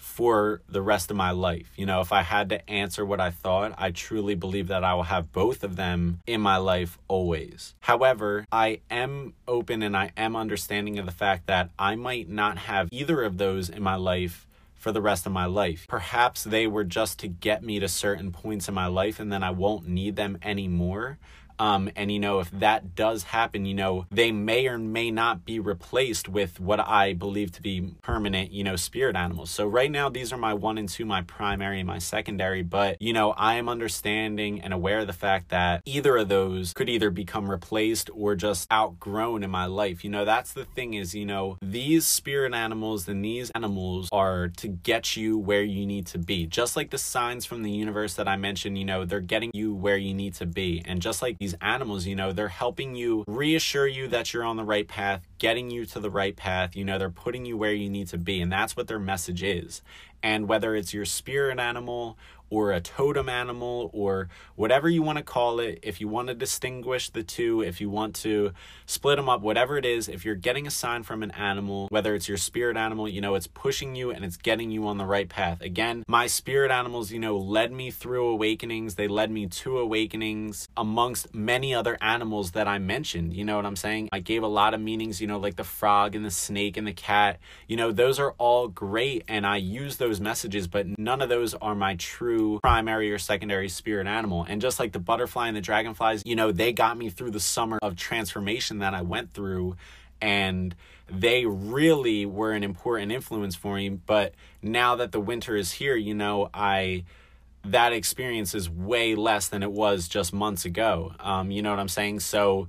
for the rest of my life. You know, if I had to answer what I thought, I truly believe that I will have both of them in my life always. However, I am open and I am understanding of the fact that I might not have either of those in my life for the rest of my life. Perhaps they were just to get me to certain points in my life and then I won't need them anymore. Um, and, you know, if that does happen, you know, they may or may not be replaced with what I believe to be permanent, you know, spirit animals. So right now, these are my one and two, my primary and my secondary. But, you know, I am understanding and aware of the fact that either of those could either become replaced or just outgrown in my life. You know, that's the thing is, you know, these spirit animals and these animals are to get you where you need to be. Just like the signs from the universe that I mentioned, you know, they're getting you where you need to be. And just like these these animals, you know, they're helping you reassure you that you're on the right path, getting you to the right path. You know, they're putting you where you need to be. And that's what their message is. And whether it's your spirit animal or a totem animal or whatever you want to call it, if you want to distinguish the two, if you want to split them up, whatever it is, if you're getting a sign from an animal, whether it's your spirit animal, you know, it's pushing you and it's getting you on the right path. Again, my spirit animals, you know, led me through awakenings. They led me to awakenings amongst many other animals that I mentioned. You know what I'm saying? I gave a lot of meanings, you know, like the frog and the snake and the cat. You know, those are all great and I use those messages, but none of those are my true primary or secondary spirit animal. And just like the butterfly and the dragonflies, you know, they got me through the summer of transformation that I went through. And they really were an important influence for me. But now that the winter is here, you know, I that experience is way less than it was just months ago. Um, you know what I'm saying? So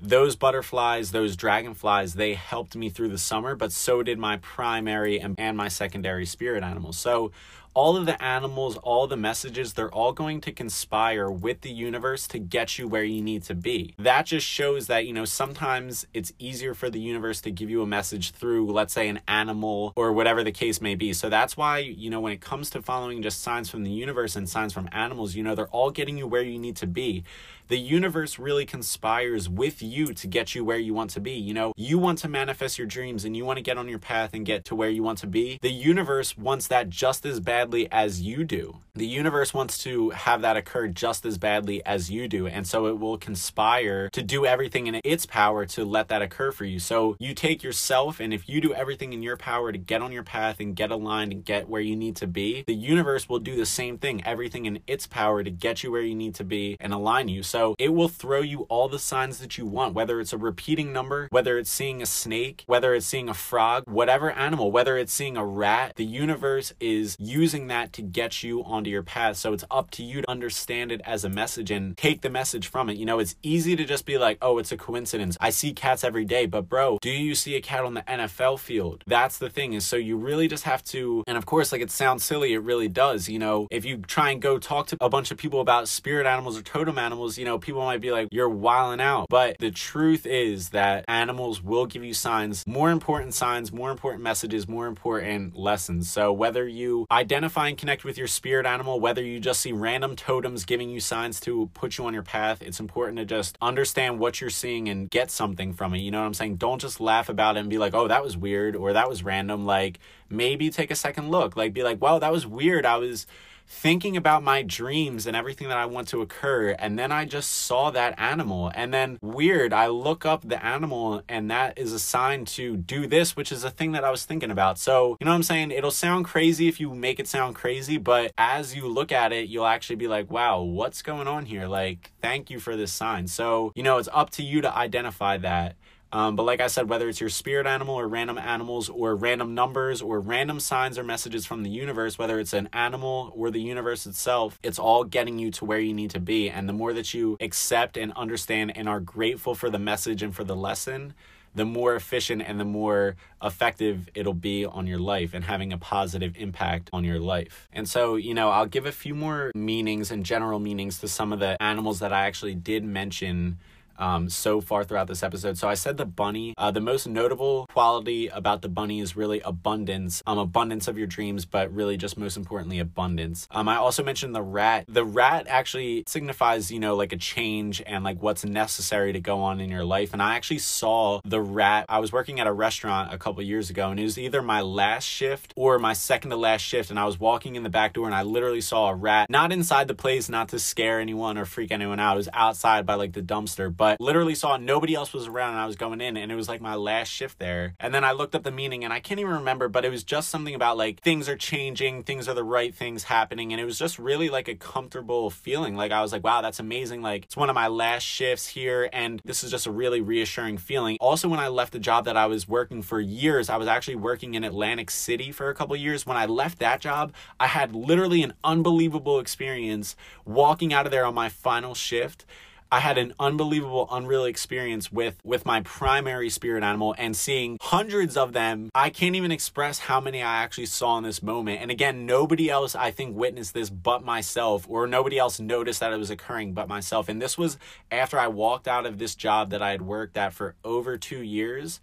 those butterflies, those dragonflies, they helped me through the summer, but so did my primary and, and my secondary spirit animals. So all of the animals, all the messages, they're all going to conspire with the universe to get you where you need to be. That just shows that, you know, sometimes it's easier for the universe to give you a message through, let's say, an animal or whatever the case may be. So that's why, you know, when it comes to following just signs from the universe and signs from animals, you know, they're all getting you where you need to be the universe really conspires with you to get you where you want to be. You know, you want to manifest your dreams and you want to get on your path and get to where you want to be. The universe wants that just as badly as you do. The universe wants to have that occur just as badly as you do. And so it will conspire to do everything in its power to let that occur for you. So you take yourself, and if you do everything in your power to get on your path and get aligned and get where you need to be, the universe will do the same thing, everything in its power to get you where you need to be and align you. So so it will throw you all the signs that you want, whether it's a repeating number, whether it's seeing a snake, whether it's seeing a frog, whatever animal, whether it's seeing a rat, the universe is using that to get you onto your path. So it's up to you to understand it as a message and take the message from it. You know, it's easy to just be like, oh, it's a coincidence. I see cats every day, but bro, do you see a cat on the NFL field? That's the thing is so you really just have to, and of course, like it sounds silly, it really does. You know, if you try and go talk to a bunch of people about spirit animals or totem animals, you know, people might be like, you're wilding out. But the truth is that animals will give you signs, more important signs, more important messages, more important lessons. So whether you identify and connect with your spirit animal, whether you just see random totems giving you signs to put you on your path, it's important to just understand what you're seeing and get something from it. You know what I'm saying? Don't just laugh about it and be like, oh, that was weird or that was random. Like, maybe take a second look. Like, be like, wow, that was weird. I was thinking about my dreams and everything that I want to occur. And then I just saw that animal. And then, weird, I look up the animal, and that is a sign to do this, which is a thing that I was thinking about. So, you know what I'm saying? It'll sound crazy if you make it sound crazy, but as you look at it, you'll actually be like, wow, what's going on here? Like, thank you for this sign. So, you know, it's up to you to identify that. Um, but like I said, whether it's your spirit animal or random animals or random numbers or random signs or messages from the universe, whether it's an animal or the universe itself, it's all getting you to where you need to be. And the more that you accept and understand and are grateful for the message and for the lesson, the more efficient and the more effective it'll be on your life and having a positive impact on your life. And so, you know, I'll give a few more meanings and general meanings to some of the animals that I actually did mention um, so far throughout this episode. So I said the bunny. Uh, the most notable quality about the bunny is really abundance, um, abundance of your dreams, but really just most importantly abundance. Um, I also mentioned the rat. The rat actually signifies, you know, like a change and like what's necessary to go on in your life. And I actually saw the rat. I was working at a restaurant a couple years ago, and it was either my last shift or my second to last shift. And I was walking in the back door, and I literally saw a rat, not inside the place, not to scare anyone or freak anyone out. It was outside by like the dumpster but literally saw nobody else was around and I was going in and it was like my last shift there. And then I looked up the meaning and I can't even remember, but it was just something about like things are changing, things are the right things happening. And it was just really like a comfortable feeling. Like I was like, wow, that's amazing. Like it's one of my last shifts here. And this is just a really reassuring feeling. Also, when I left the job that I was working for years, I was actually working in Atlantic City for a couple years. When I left that job, I had literally an unbelievable experience walking out of there on my final shift I had an unbelievable, unreal experience with with my primary spirit animal and seeing hundreds of them. I can't even express how many I actually saw in this moment. And again, nobody else I think witnessed this but myself, or nobody else noticed that it was occurring but myself. And this was after I walked out of this job that I had worked at for over two years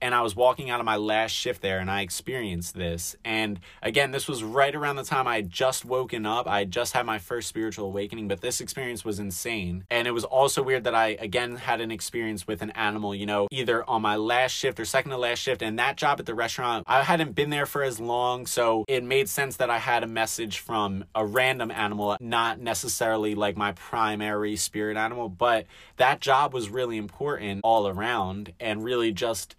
and I was walking out of my last shift there and I experienced this. And again, this was right around the time I had just woken up. I had just had my first spiritual awakening, but this experience was insane. And it was also weird that I again had an experience with an animal, you know, either on my last shift or second to last shift. And that job at the restaurant, I hadn't been there for as long. So it made sense that I had a message from a random animal, not necessarily like my primary spirit animal, but that job was really important all around and really just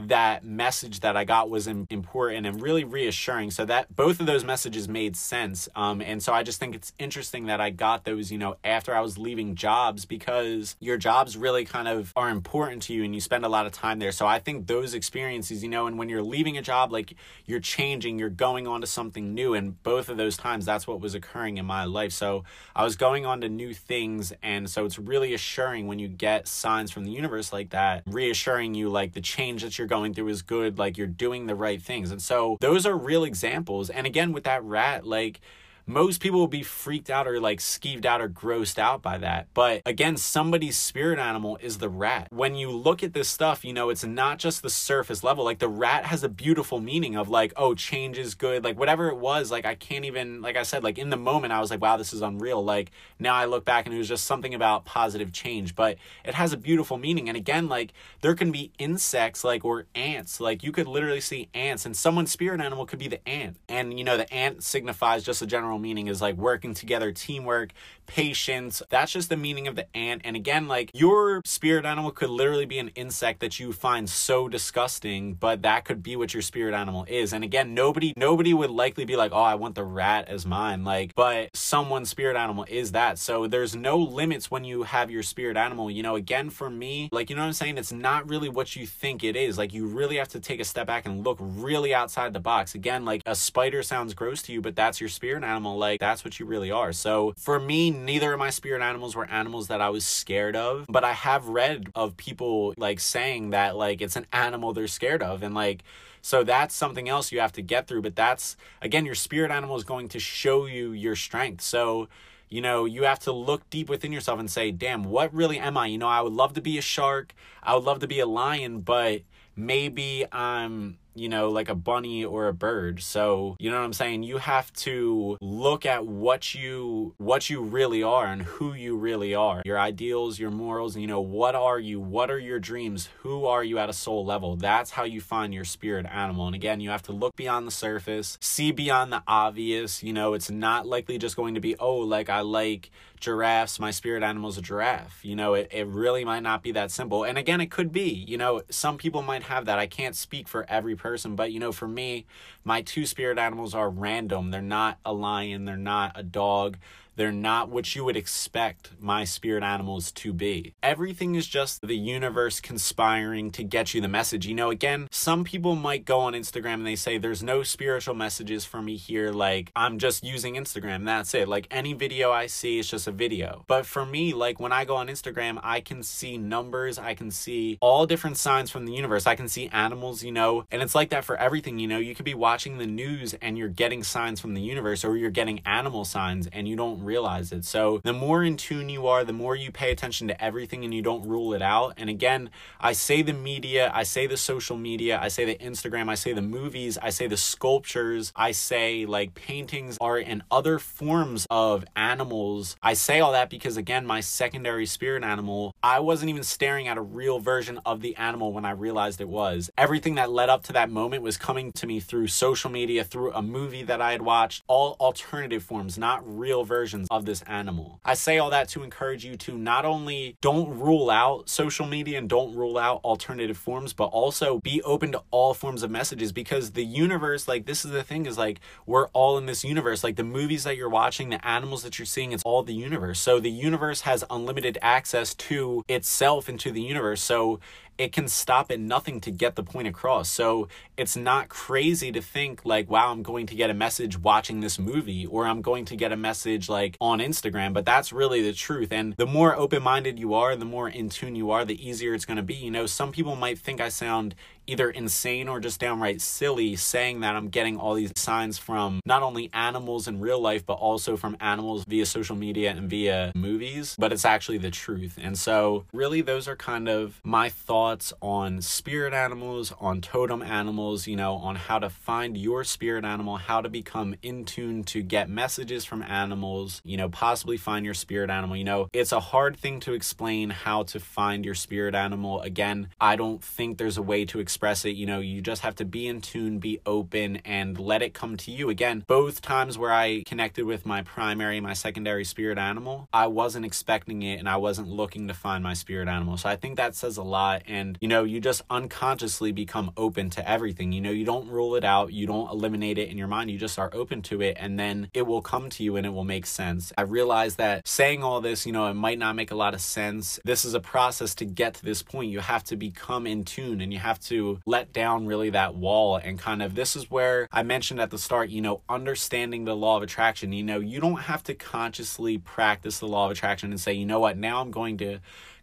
that message that I got was important and really reassuring. So that both of those messages made sense. Um, and so I just think it's interesting that I got those, you know, after I was leaving jobs because your jobs really kind of are important to you and you spend a lot of time there. So I think those experiences, you know, and when you're leaving a job, like you're changing, you're going on to something new. And both of those times, that's what was occurring in my life. So I was going on to new things. And so it's really assuring when you get signs from the universe like that, reassuring you like the change that you're going through is good, like you're doing the right things. And so those are real examples. And again, with that rat, like, most people will be freaked out or like skeeved out or grossed out by that. But again, somebody's spirit animal is the rat. When you look at this stuff, you know, it's not just the surface level. Like the rat has a beautiful meaning of like, oh, change is good. Like whatever it was, like I can't even, like I said, like in the moment, I was like, wow, this is unreal. Like now I look back and it was just something about positive change, but it has a beautiful meaning. And again, like there can be insects, like, or ants. Like you could literally see ants, and someone's spirit animal could be the ant. And, you know, the ant signifies just a general meaning is like working together, teamwork, patience. That's just the meaning of the ant. And again, like your spirit animal could literally be an insect that you find so disgusting, but that could be what your spirit animal is. And again, nobody nobody would likely be like, "Oh, I want the rat as mine." Like, but someone's spirit animal is that. So there's no limits when you have your spirit animal. You know, again for me, like you know what I'm saying, it's not really what you think it is. Like you really have to take a step back and look really outside the box. Again, like a spider sounds gross to you, but that's your spirit animal. Like that's what you really are. So for me, neither of my spirit animals were animals that I was scared of, but I have read of people like saying that like it's an animal they're scared of and like so that's something else you have to get through, but that's again your spirit animal is going to show you your strength. So you know, you have to look deep within yourself and say, damn, what really am I? You know, I would love to be a shark. I would love to be a lion, but maybe I'm you know, like a bunny or a bird. So, you know what I'm saying? You have to look at what you what you really are and who you really are. Your ideals, your morals, you know, what are you? What are your dreams? Who are you at a soul level? That's how you find your spirit animal. And again, you have to look beyond the surface, see beyond the obvious. You know, it's not likely just going to be, oh, like I like giraffes, my spirit animal is a giraffe. You know, it, it really might not be that simple. And again, it could be. You know, some people might have that. I can't speak for every person, but you know, for me, my two spirit animals are random. They're not a lion, they're not a dog, they're not what you would expect my spirit animals to be. Everything is just the universe conspiring to get you the message. You know, again, some people might go on Instagram and they say, There's no spiritual messages for me here. Like, I'm just using Instagram. That's it. Like, any video I see is just a video. But for me, like, when I go on Instagram, I can see numbers, I can see all different signs from the universe. I can see animals, you know, and it's like that for everything. You know, you could be watching the news and you're getting signs from the universe or you're getting animal signs and you don't realize it. So the more in tune you are, the more you pay attention to everything and you don't rule it out. And again, I say the media, I say the social media, I say the Instagram, I say the movies, I say the sculptures, I say like paintings, art, and other forms of animals. I say all that because again, my secondary spirit animal, I wasn't even staring at a real version of the animal when I realized it was. Everything that led up to that moment was coming to me through social media, through a movie that I had watched, all alternative forms, not real versions versions of this animal. I say all that to encourage you to not only don't rule out social media and don't rule out alternative forms, but also be open to all forms of messages because the universe, like, this is the thing is like, we're all in this universe. Like, the movies that you're watching, the animals that you're seeing, it's all the universe. So the universe has unlimited access to itself and to the universe. So it can stop at nothing to get the point across. So it's not crazy to think like, wow, I'm going to get a message watching this movie or I'm going to get a message like on Instagram, but that's really the truth. And the more open minded you are, the more in tune you are, the easier it's going to be. You know, some people might think I sound either insane or just downright silly saying that I'm getting all these signs from not only animals in real life, but also from animals via social media and via movies, but it's actually the truth. And so, really, those are kind of my thoughts on spirit animals, on totem animals, you know, on how to find your spirit animal, how to become in tune to get messages from animals, you know, possibly find your spirit animal. You know, it's a hard thing to explain how to find your spirit animal. Again, I don't think there's a way to explain express it. You know, you just have to be in tune, be open, and let it come to you. Again, both times where I connected with my primary, my secondary spirit animal, I wasn't expecting it and I wasn't looking to find my spirit animal. So I think that says a lot. And, you know, you just unconsciously become open to everything. You know, you don't rule it out, you don't eliminate it in your mind, you just are open to it, and then it will come to you and it will make sense. I realize that saying all this, you know, it might not make a lot of sense. This is a process to get to this point. You have to become in tune and you have to let down really that wall and kind of this is where I mentioned at the start, you know, understanding the law of attraction. You know, you don't have to consciously practice the law of attraction and say, you know what, now I'm going to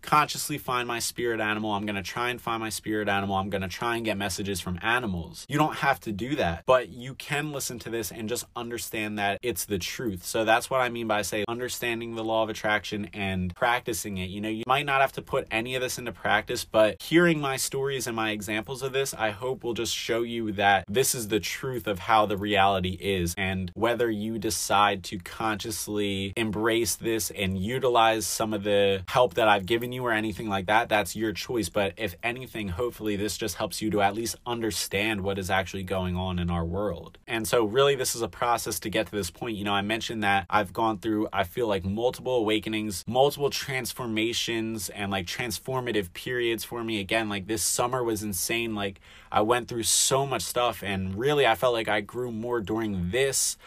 consciously find my spirit animal. I'm going to try and find my spirit animal. I'm going to try and get messages from animals. You don't have to do that, but you can listen to this and just understand that it's the truth. So that's what I mean by say understanding the law of attraction and practicing it. You know, you might not have to put any of this into practice, but hearing my stories and my examples of this, I hope will just show you that this is the truth of how the reality is. And whether you decide to consciously embrace this and utilize some of the help that I've given you you or anything like that, that's your choice. But if anything, hopefully this just helps you to at least understand what is actually going on in our world. And so, really, this is a process to get to this point. You know, I mentioned that I've gone through, I feel like, multiple awakenings, multiple transformations, and like transformative periods for me. Again, like this summer was insane. Like, I went through so much stuff, and really, I felt like I grew more during this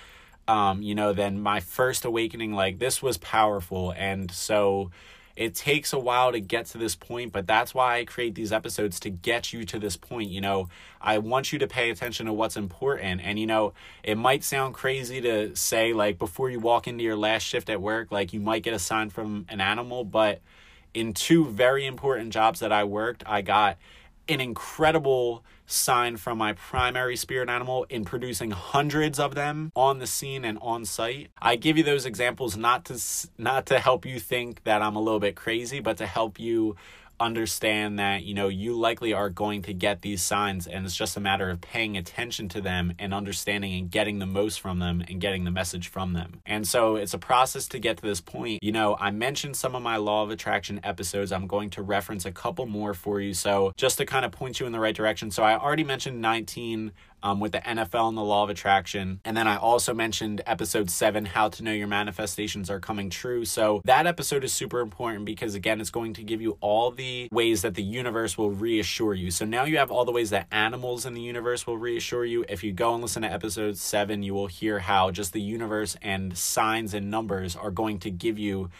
um, you know, than my first awakening. Like this was powerful. And so it takes a while to get to this point, but that's why I create these episodes to get you to this point. You know, I want you to pay attention to what's important. And, you know, it might sound crazy to say, like, before you walk into your last shift at work, like, you might get a sign from an animal, but in two very important jobs that I worked, I got an incredible sign from my primary spirit animal in producing hundreds of them on the scene and on site. I give you those examples not to not to help you think that I'm a little bit crazy, but to help you understand that you know you likely are going to get these signs and it's just a matter of paying attention to them and understanding and getting the most from them and getting the message from them. And so it's a process to get to this point. You know i mentioned some of my law of attraction episodes. I'm going to reference a couple more for you. So just to kind of point you in the right direction. So i already mentioned 19 um, with the NFL and the law of attraction. And then I also mentioned episode seven, how to know your manifestations are coming true. So that episode is super important because, again, it's going to give you all the ways that the universe will reassure you. So now you have all the ways that animals in the universe will reassure you. If you go and listen to episode seven, you will hear how just the universe and signs and numbers are going to give you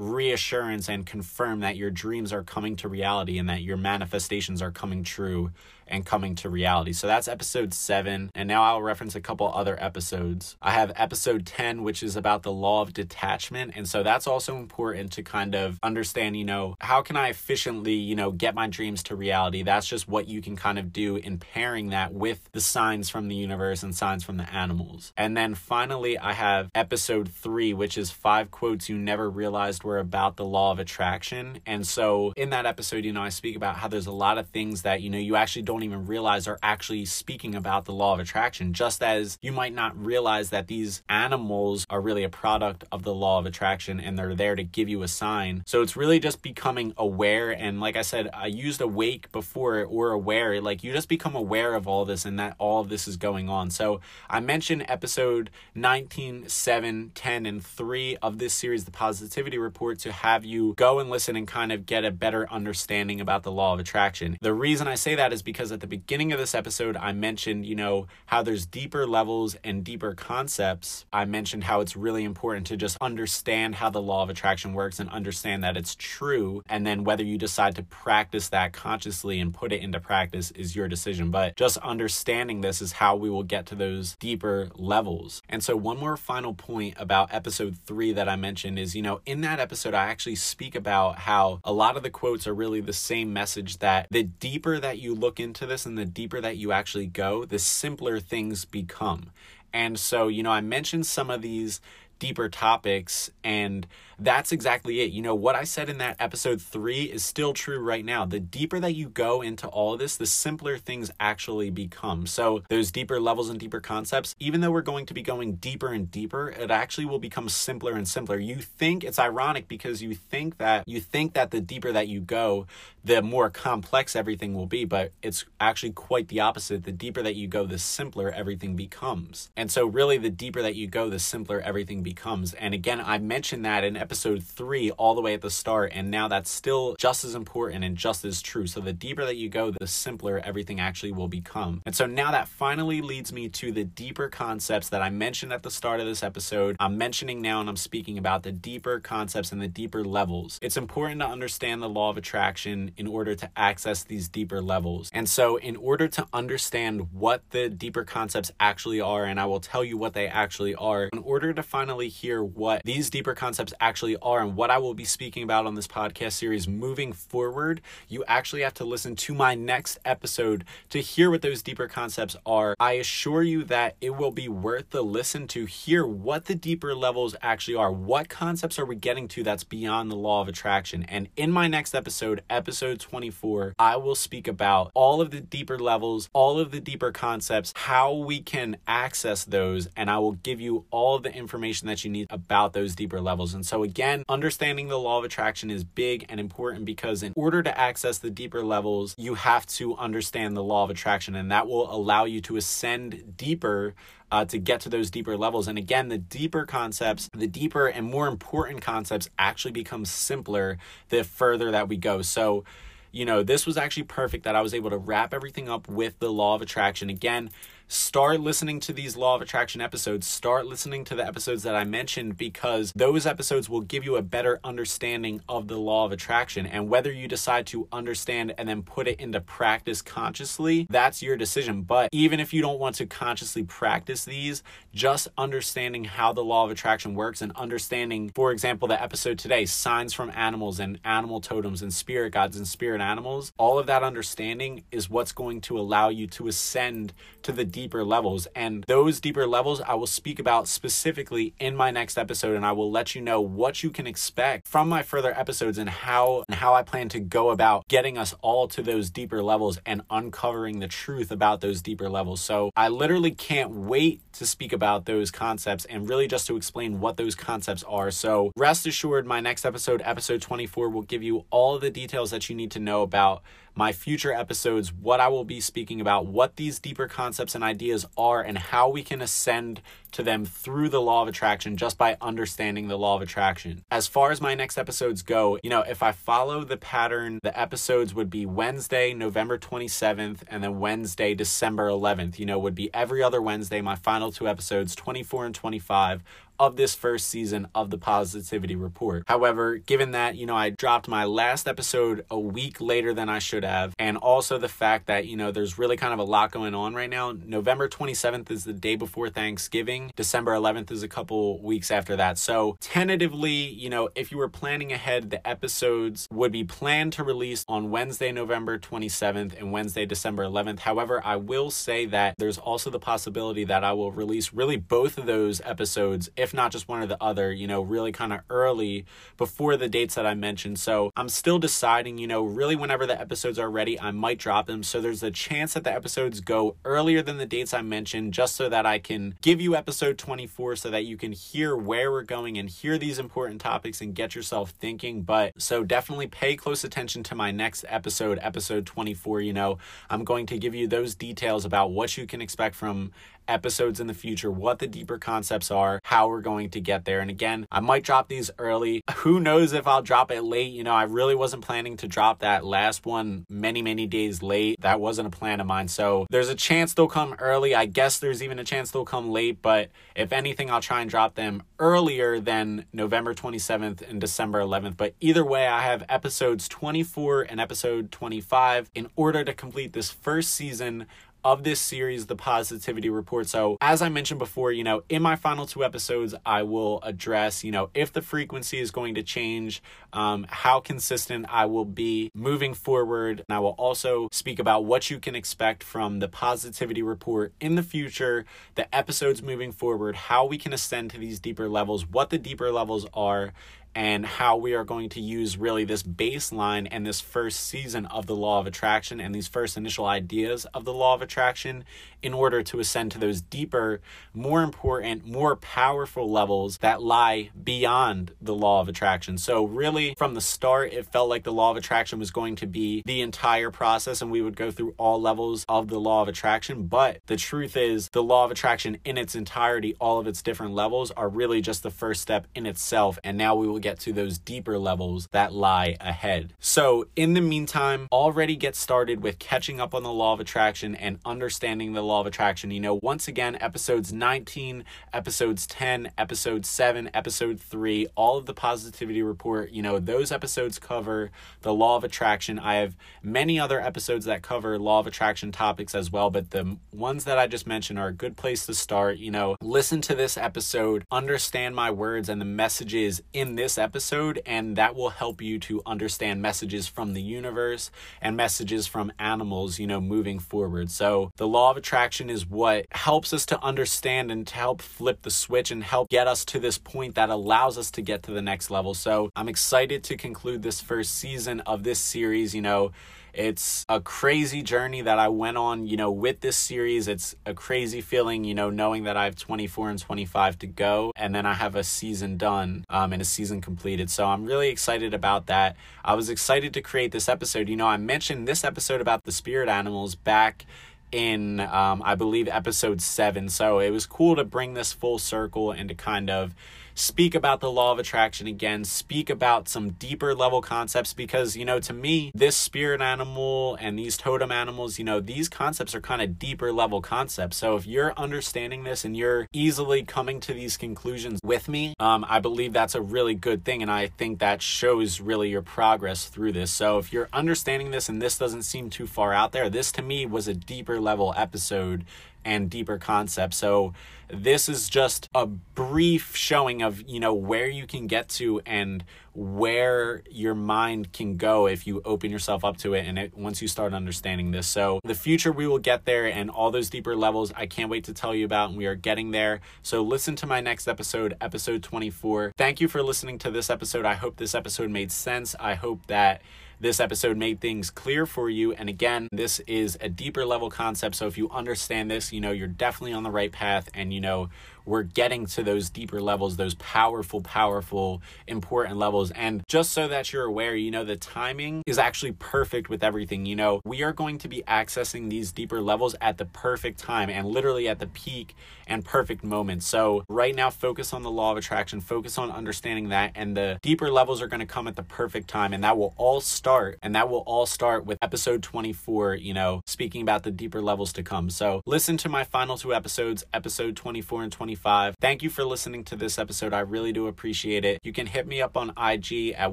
reassurance and confirm that your dreams are coming to reality and that your manifestations are coming true and coming to reality. So that's episode seven. And now I'll reference a couple other episodes. I have episode 10, which is about the law of detachment. And so that's also important to kind of understand, you know, how can I efficiently, you know, get my dreams to reality? That's just what you can kind of do in pairing that with the signs from the universe and signs from the animals. And then finally, I have episode three, which is five quotes you never realized were about the law of attraction. And so in that episode, you know, I speak about how there's a lot of things that, you know, you actually don't don't even realize are actually speaking about the law of attraction, just as you might not realize that these animals are really a product of the law of attraction and they're there to give you a sign. So it's really just becoming aware. And like I said, I used awake before or aware. Like you just become aware of all this and that all of this is going on. So I mentioned episode 19, 7, 10, and 3 of this series, The Positivity Report, to have you go and listen and kind of get a better understanding about the law of attraction. The reason I say that is because because at the beginning of this episode, I mentioned, you know, how there's deeper levels and deeper concepts. I mentioned how it's really important to just understand how the law of attraction works and understand that it's true. And then whether you decide to practice that consciously and put it into practice is your decision. But just understanding this is how we will get to those deeper levels. And so, one more final point about episode three that I mentioned is, you know, in that episode, I actually speak about how a lot of the quotes are really the same message that the deeper that you look into this and the deeper that you actually go, the simpler things become. And so, you know, I mentioned some of these deeper topics and that's exactly it. You know, what I said in that episode three is still true right now. The deeper that you go into all of this, the simpler things actually become. So, those deeper levels and deeper concepts, even though we're going to be going deeper and deeper, it actually will become simpler and simpler. You think it's ironic because you think that you think that the deeper that you go, the more complex everything will be, but it's actually quite the opposite. The deeper that you go, the simpler everything becomes. And so, really, the deeper that you go, the simpler everything becomes. And again, I mentioned that in episode three, all the way at the start, and now that's still just as important and just as true. So, the deeper that you go, the simpler everything actually will become. And so, now that finally leads me to the deeper concepts that I mentioned at the start of this episode. I'm mentioning now and I'm speaking about the deeper concepts and the deeper levels. It's important to understand the law of attraction in order to access these deeper levels. And so, in order to understand what the deeper concepts actually are, and I will tell you what they actually are, in order to finally hear what these deeper concepts actually are and what I will be speaking about on this podcast series moving forward, you actually have to listen to my next episode to hear what those deeper concepts are. I assure you that it will be worth the listen to hear what the deeper levels actually are. What concepts are we getting to that's beyond the law of attraction? And in my next episode, episode episode 24, I will speak about all of the deeper levels, all of the deeper concepts, how we can access those, and I will give you all of the information that you need about those deeper levels. And so, again, understanding the law of attraction is big and important because in order to access the deeper levels, you have to understand the law of attraction, and that will allow you to ascend deeper uh, to get to those deeper levels. And again, the deeper concepts, the deeper and more important concepts actually become simpler the further that we go. So, you know, this was actually perfect that I was able to wrap everything up with the law of attraction. Again, start listening to these law of attraction episodes. Start listening to the episodes that I mentioned because those episodes will give you a better understanding of the law of attraction. And whether you decide to understand and then put it into practice consciously, that's your decision. But even if you don't want to consciously practice these, just understanding how the law of attraction works and understanding, for example, the episode today, signs from animals and animal totems and spirit guides and spirit animals, all of that understanding is what's going to allow you to ascend to the deeper levels. And those deeper levels I will speak about specifically in my next episode and I will let you know what you can expect from my further episodes and how and how I plan to go about getting us all to those deeper levels and uncovering the truth about those deeper levels. So I literally can't wait to speak about those concepts and really just to explain what those concepts are. So rest assured my next episode, episode 24 will give you all the details that you need to know about my future episodes, what I will be speaking about, what these deeper concepts and ideas are, and how we can ascend to them through the law of attraction just by understanding the law of attraction. As far as my next episodes go, you know, if I follow the pattern, the episodes would be Wednesday, November 27th, and then Wednesday, December 11th. You know, would be every other Wednesday. My final two episodes, 24 and 25, of this first season of the Positivity Report. However, given that, you know, I dropped my last episode a week later than I should have, and also the fact that, you know, there's really kind of a lot going on right now. November 27th is the day before Thanksgiving, December 11th is a couple weeks after that. So, tentatively, you know, if you were planning ahead, the episodes would be planned to release on Wednesday, November 27th and Wednesday, December 11th. However, I will say that there's also the possibility that I will release really both of those episodes if if not just one or the other, you know, really kind of early before the dates that I mentioned. So I'm still deciding, you know, really whenever the episodes are ready, I might drop them. So there's a chance that the episodes go earlier than the dates I mentioned, just so that I can give you episode 24 so that you can hear where we're going and hear these important topics and get yourself thinking. But so definitely pay close attention to my next episode, episode 24. You know, I'm going to give you those details about what you can expect from episodes in the future, what the deeper concepts are, how we're going to get there. And again, I might drop these early. Who knows if I'll drop it late? You know, I really wasn't planning to drop that last one many, many days late. That wasn't a plan of mine. So there's a chance they'll come early. I guess there's even a chance they'll come late, but if anything, I'll try and drop them earlier than November 27th and December 11th. But either way, I have episodes 24 and episode 25 in order to complete this first season of this series, The Positivity Report. So, as I mentioned before, you know, in my final two episodes, I will address, you know, if the frequency is going to change, um, how consistent I will be moving forward. And I will also speak about what you can expect from the Positivity Report in the future, the episodes moving forward, how we can ascend to these deeper levels, what the deeper levels are, and how we are going to use really this baseline and this first season of the law of attraction and these first initial ideas of the law of attraction in order to ascend to those deeper, more important, more powerful levels that lie beyond the law of attraction. So, really, from the start, it felt like the law of attraction was going to be the entire process and we would go through all levels of the law of attraction. But the truth is, the law of attraction in its entirety, all of its different levels, are really just the first step in itself. And now we will get to those deeper levels that lie ahead. So, in the meantime, already get started with catching up on the law of attraction and understanding the law of attraction. You know, once again, episodes 19, episodes 10, episode 7, episode 3, all of the positivity report, you know, those episodes cover the law of attraction. I have many other episodes that cover law of attraction topics as well, but the ones that I just mentioned are a good place to start. You know, listen to this episode, understand my words and the messages in this episode, and that will help you to understand messages from the universe and messages from animals, you know, moving forward. So, the law of attraction attraction is what helps us to understand and to help flip the switch and help get us to this point that allows us to get to the next level. So I'm excited to conclude this first season of this series. You know, it's a crazy journey that I went on, you know, with this series. It's a crazy feeling, you know, knowing that I have 24 and 25 to go, and then I have a season done um, and a season completed. So I'm really excited about that. I was excited to create this episode. You know, I mentioned this episode about the spirit animals back in um, I believe episode seven. So it was cool to bring this full circle and to kind of speak about the law of attraction again, speak about some deeper level concepts because, you know, to me, this spirit animal and these totem animals, you know, these concepts are kind of deeper level concepts. So if you're understanding this and you're easily coming to these conclusions with me, um, I believe that's a really good thing. And I think that shows really your progress through this. So if you're understanding this and this doesn't seem too far out there, this to me was a deeper level episode and deeper concepts. So this is just a brief showing of, you know, where you can get to and where your mind can go if you open yourself up to it and it once you start understanding this. So the future we will get there and all those deeper levels I can't wait to tell you about and we are getting there. So listen to my next episode, episode 24. Thank you for listening to this episode. I hope this episode made sense. I hope that this episode made things clear for you. And again, this is a deeper level concept. So if you understand this, you know, you're definitely on the right path and you know, we're getting to those deeper levels, those powerful, powerful, important levels. And just so that you're aware, you know, the timing is actually perfect with everything. You know, we are going to be accessing these deeper levels at the perfect time and literally at the peak and perfect moment. So, right now, focus on the law of attraction, focus on understanding that, and the deeper levels are going to come at the perfect time. And that will all start, and that will all start with episode 24, you know, speaking about the deeper levels to come. So, listen to my final two episodes, episode 24 and 25. Thank you for listening to this episode. I really do appreciate it. You can hit me up on IG at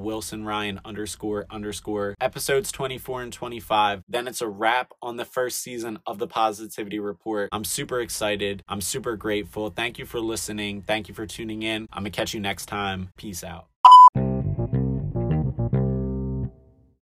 Wilson Ryan underscore underscore episodes 24 and 25. Then it's a wrap on the first season of the Positivity Report. I'm super excited. I'm super grateful. Thank you for listening. Thank you for tuning in. I'm going to catch you next time. Peace out.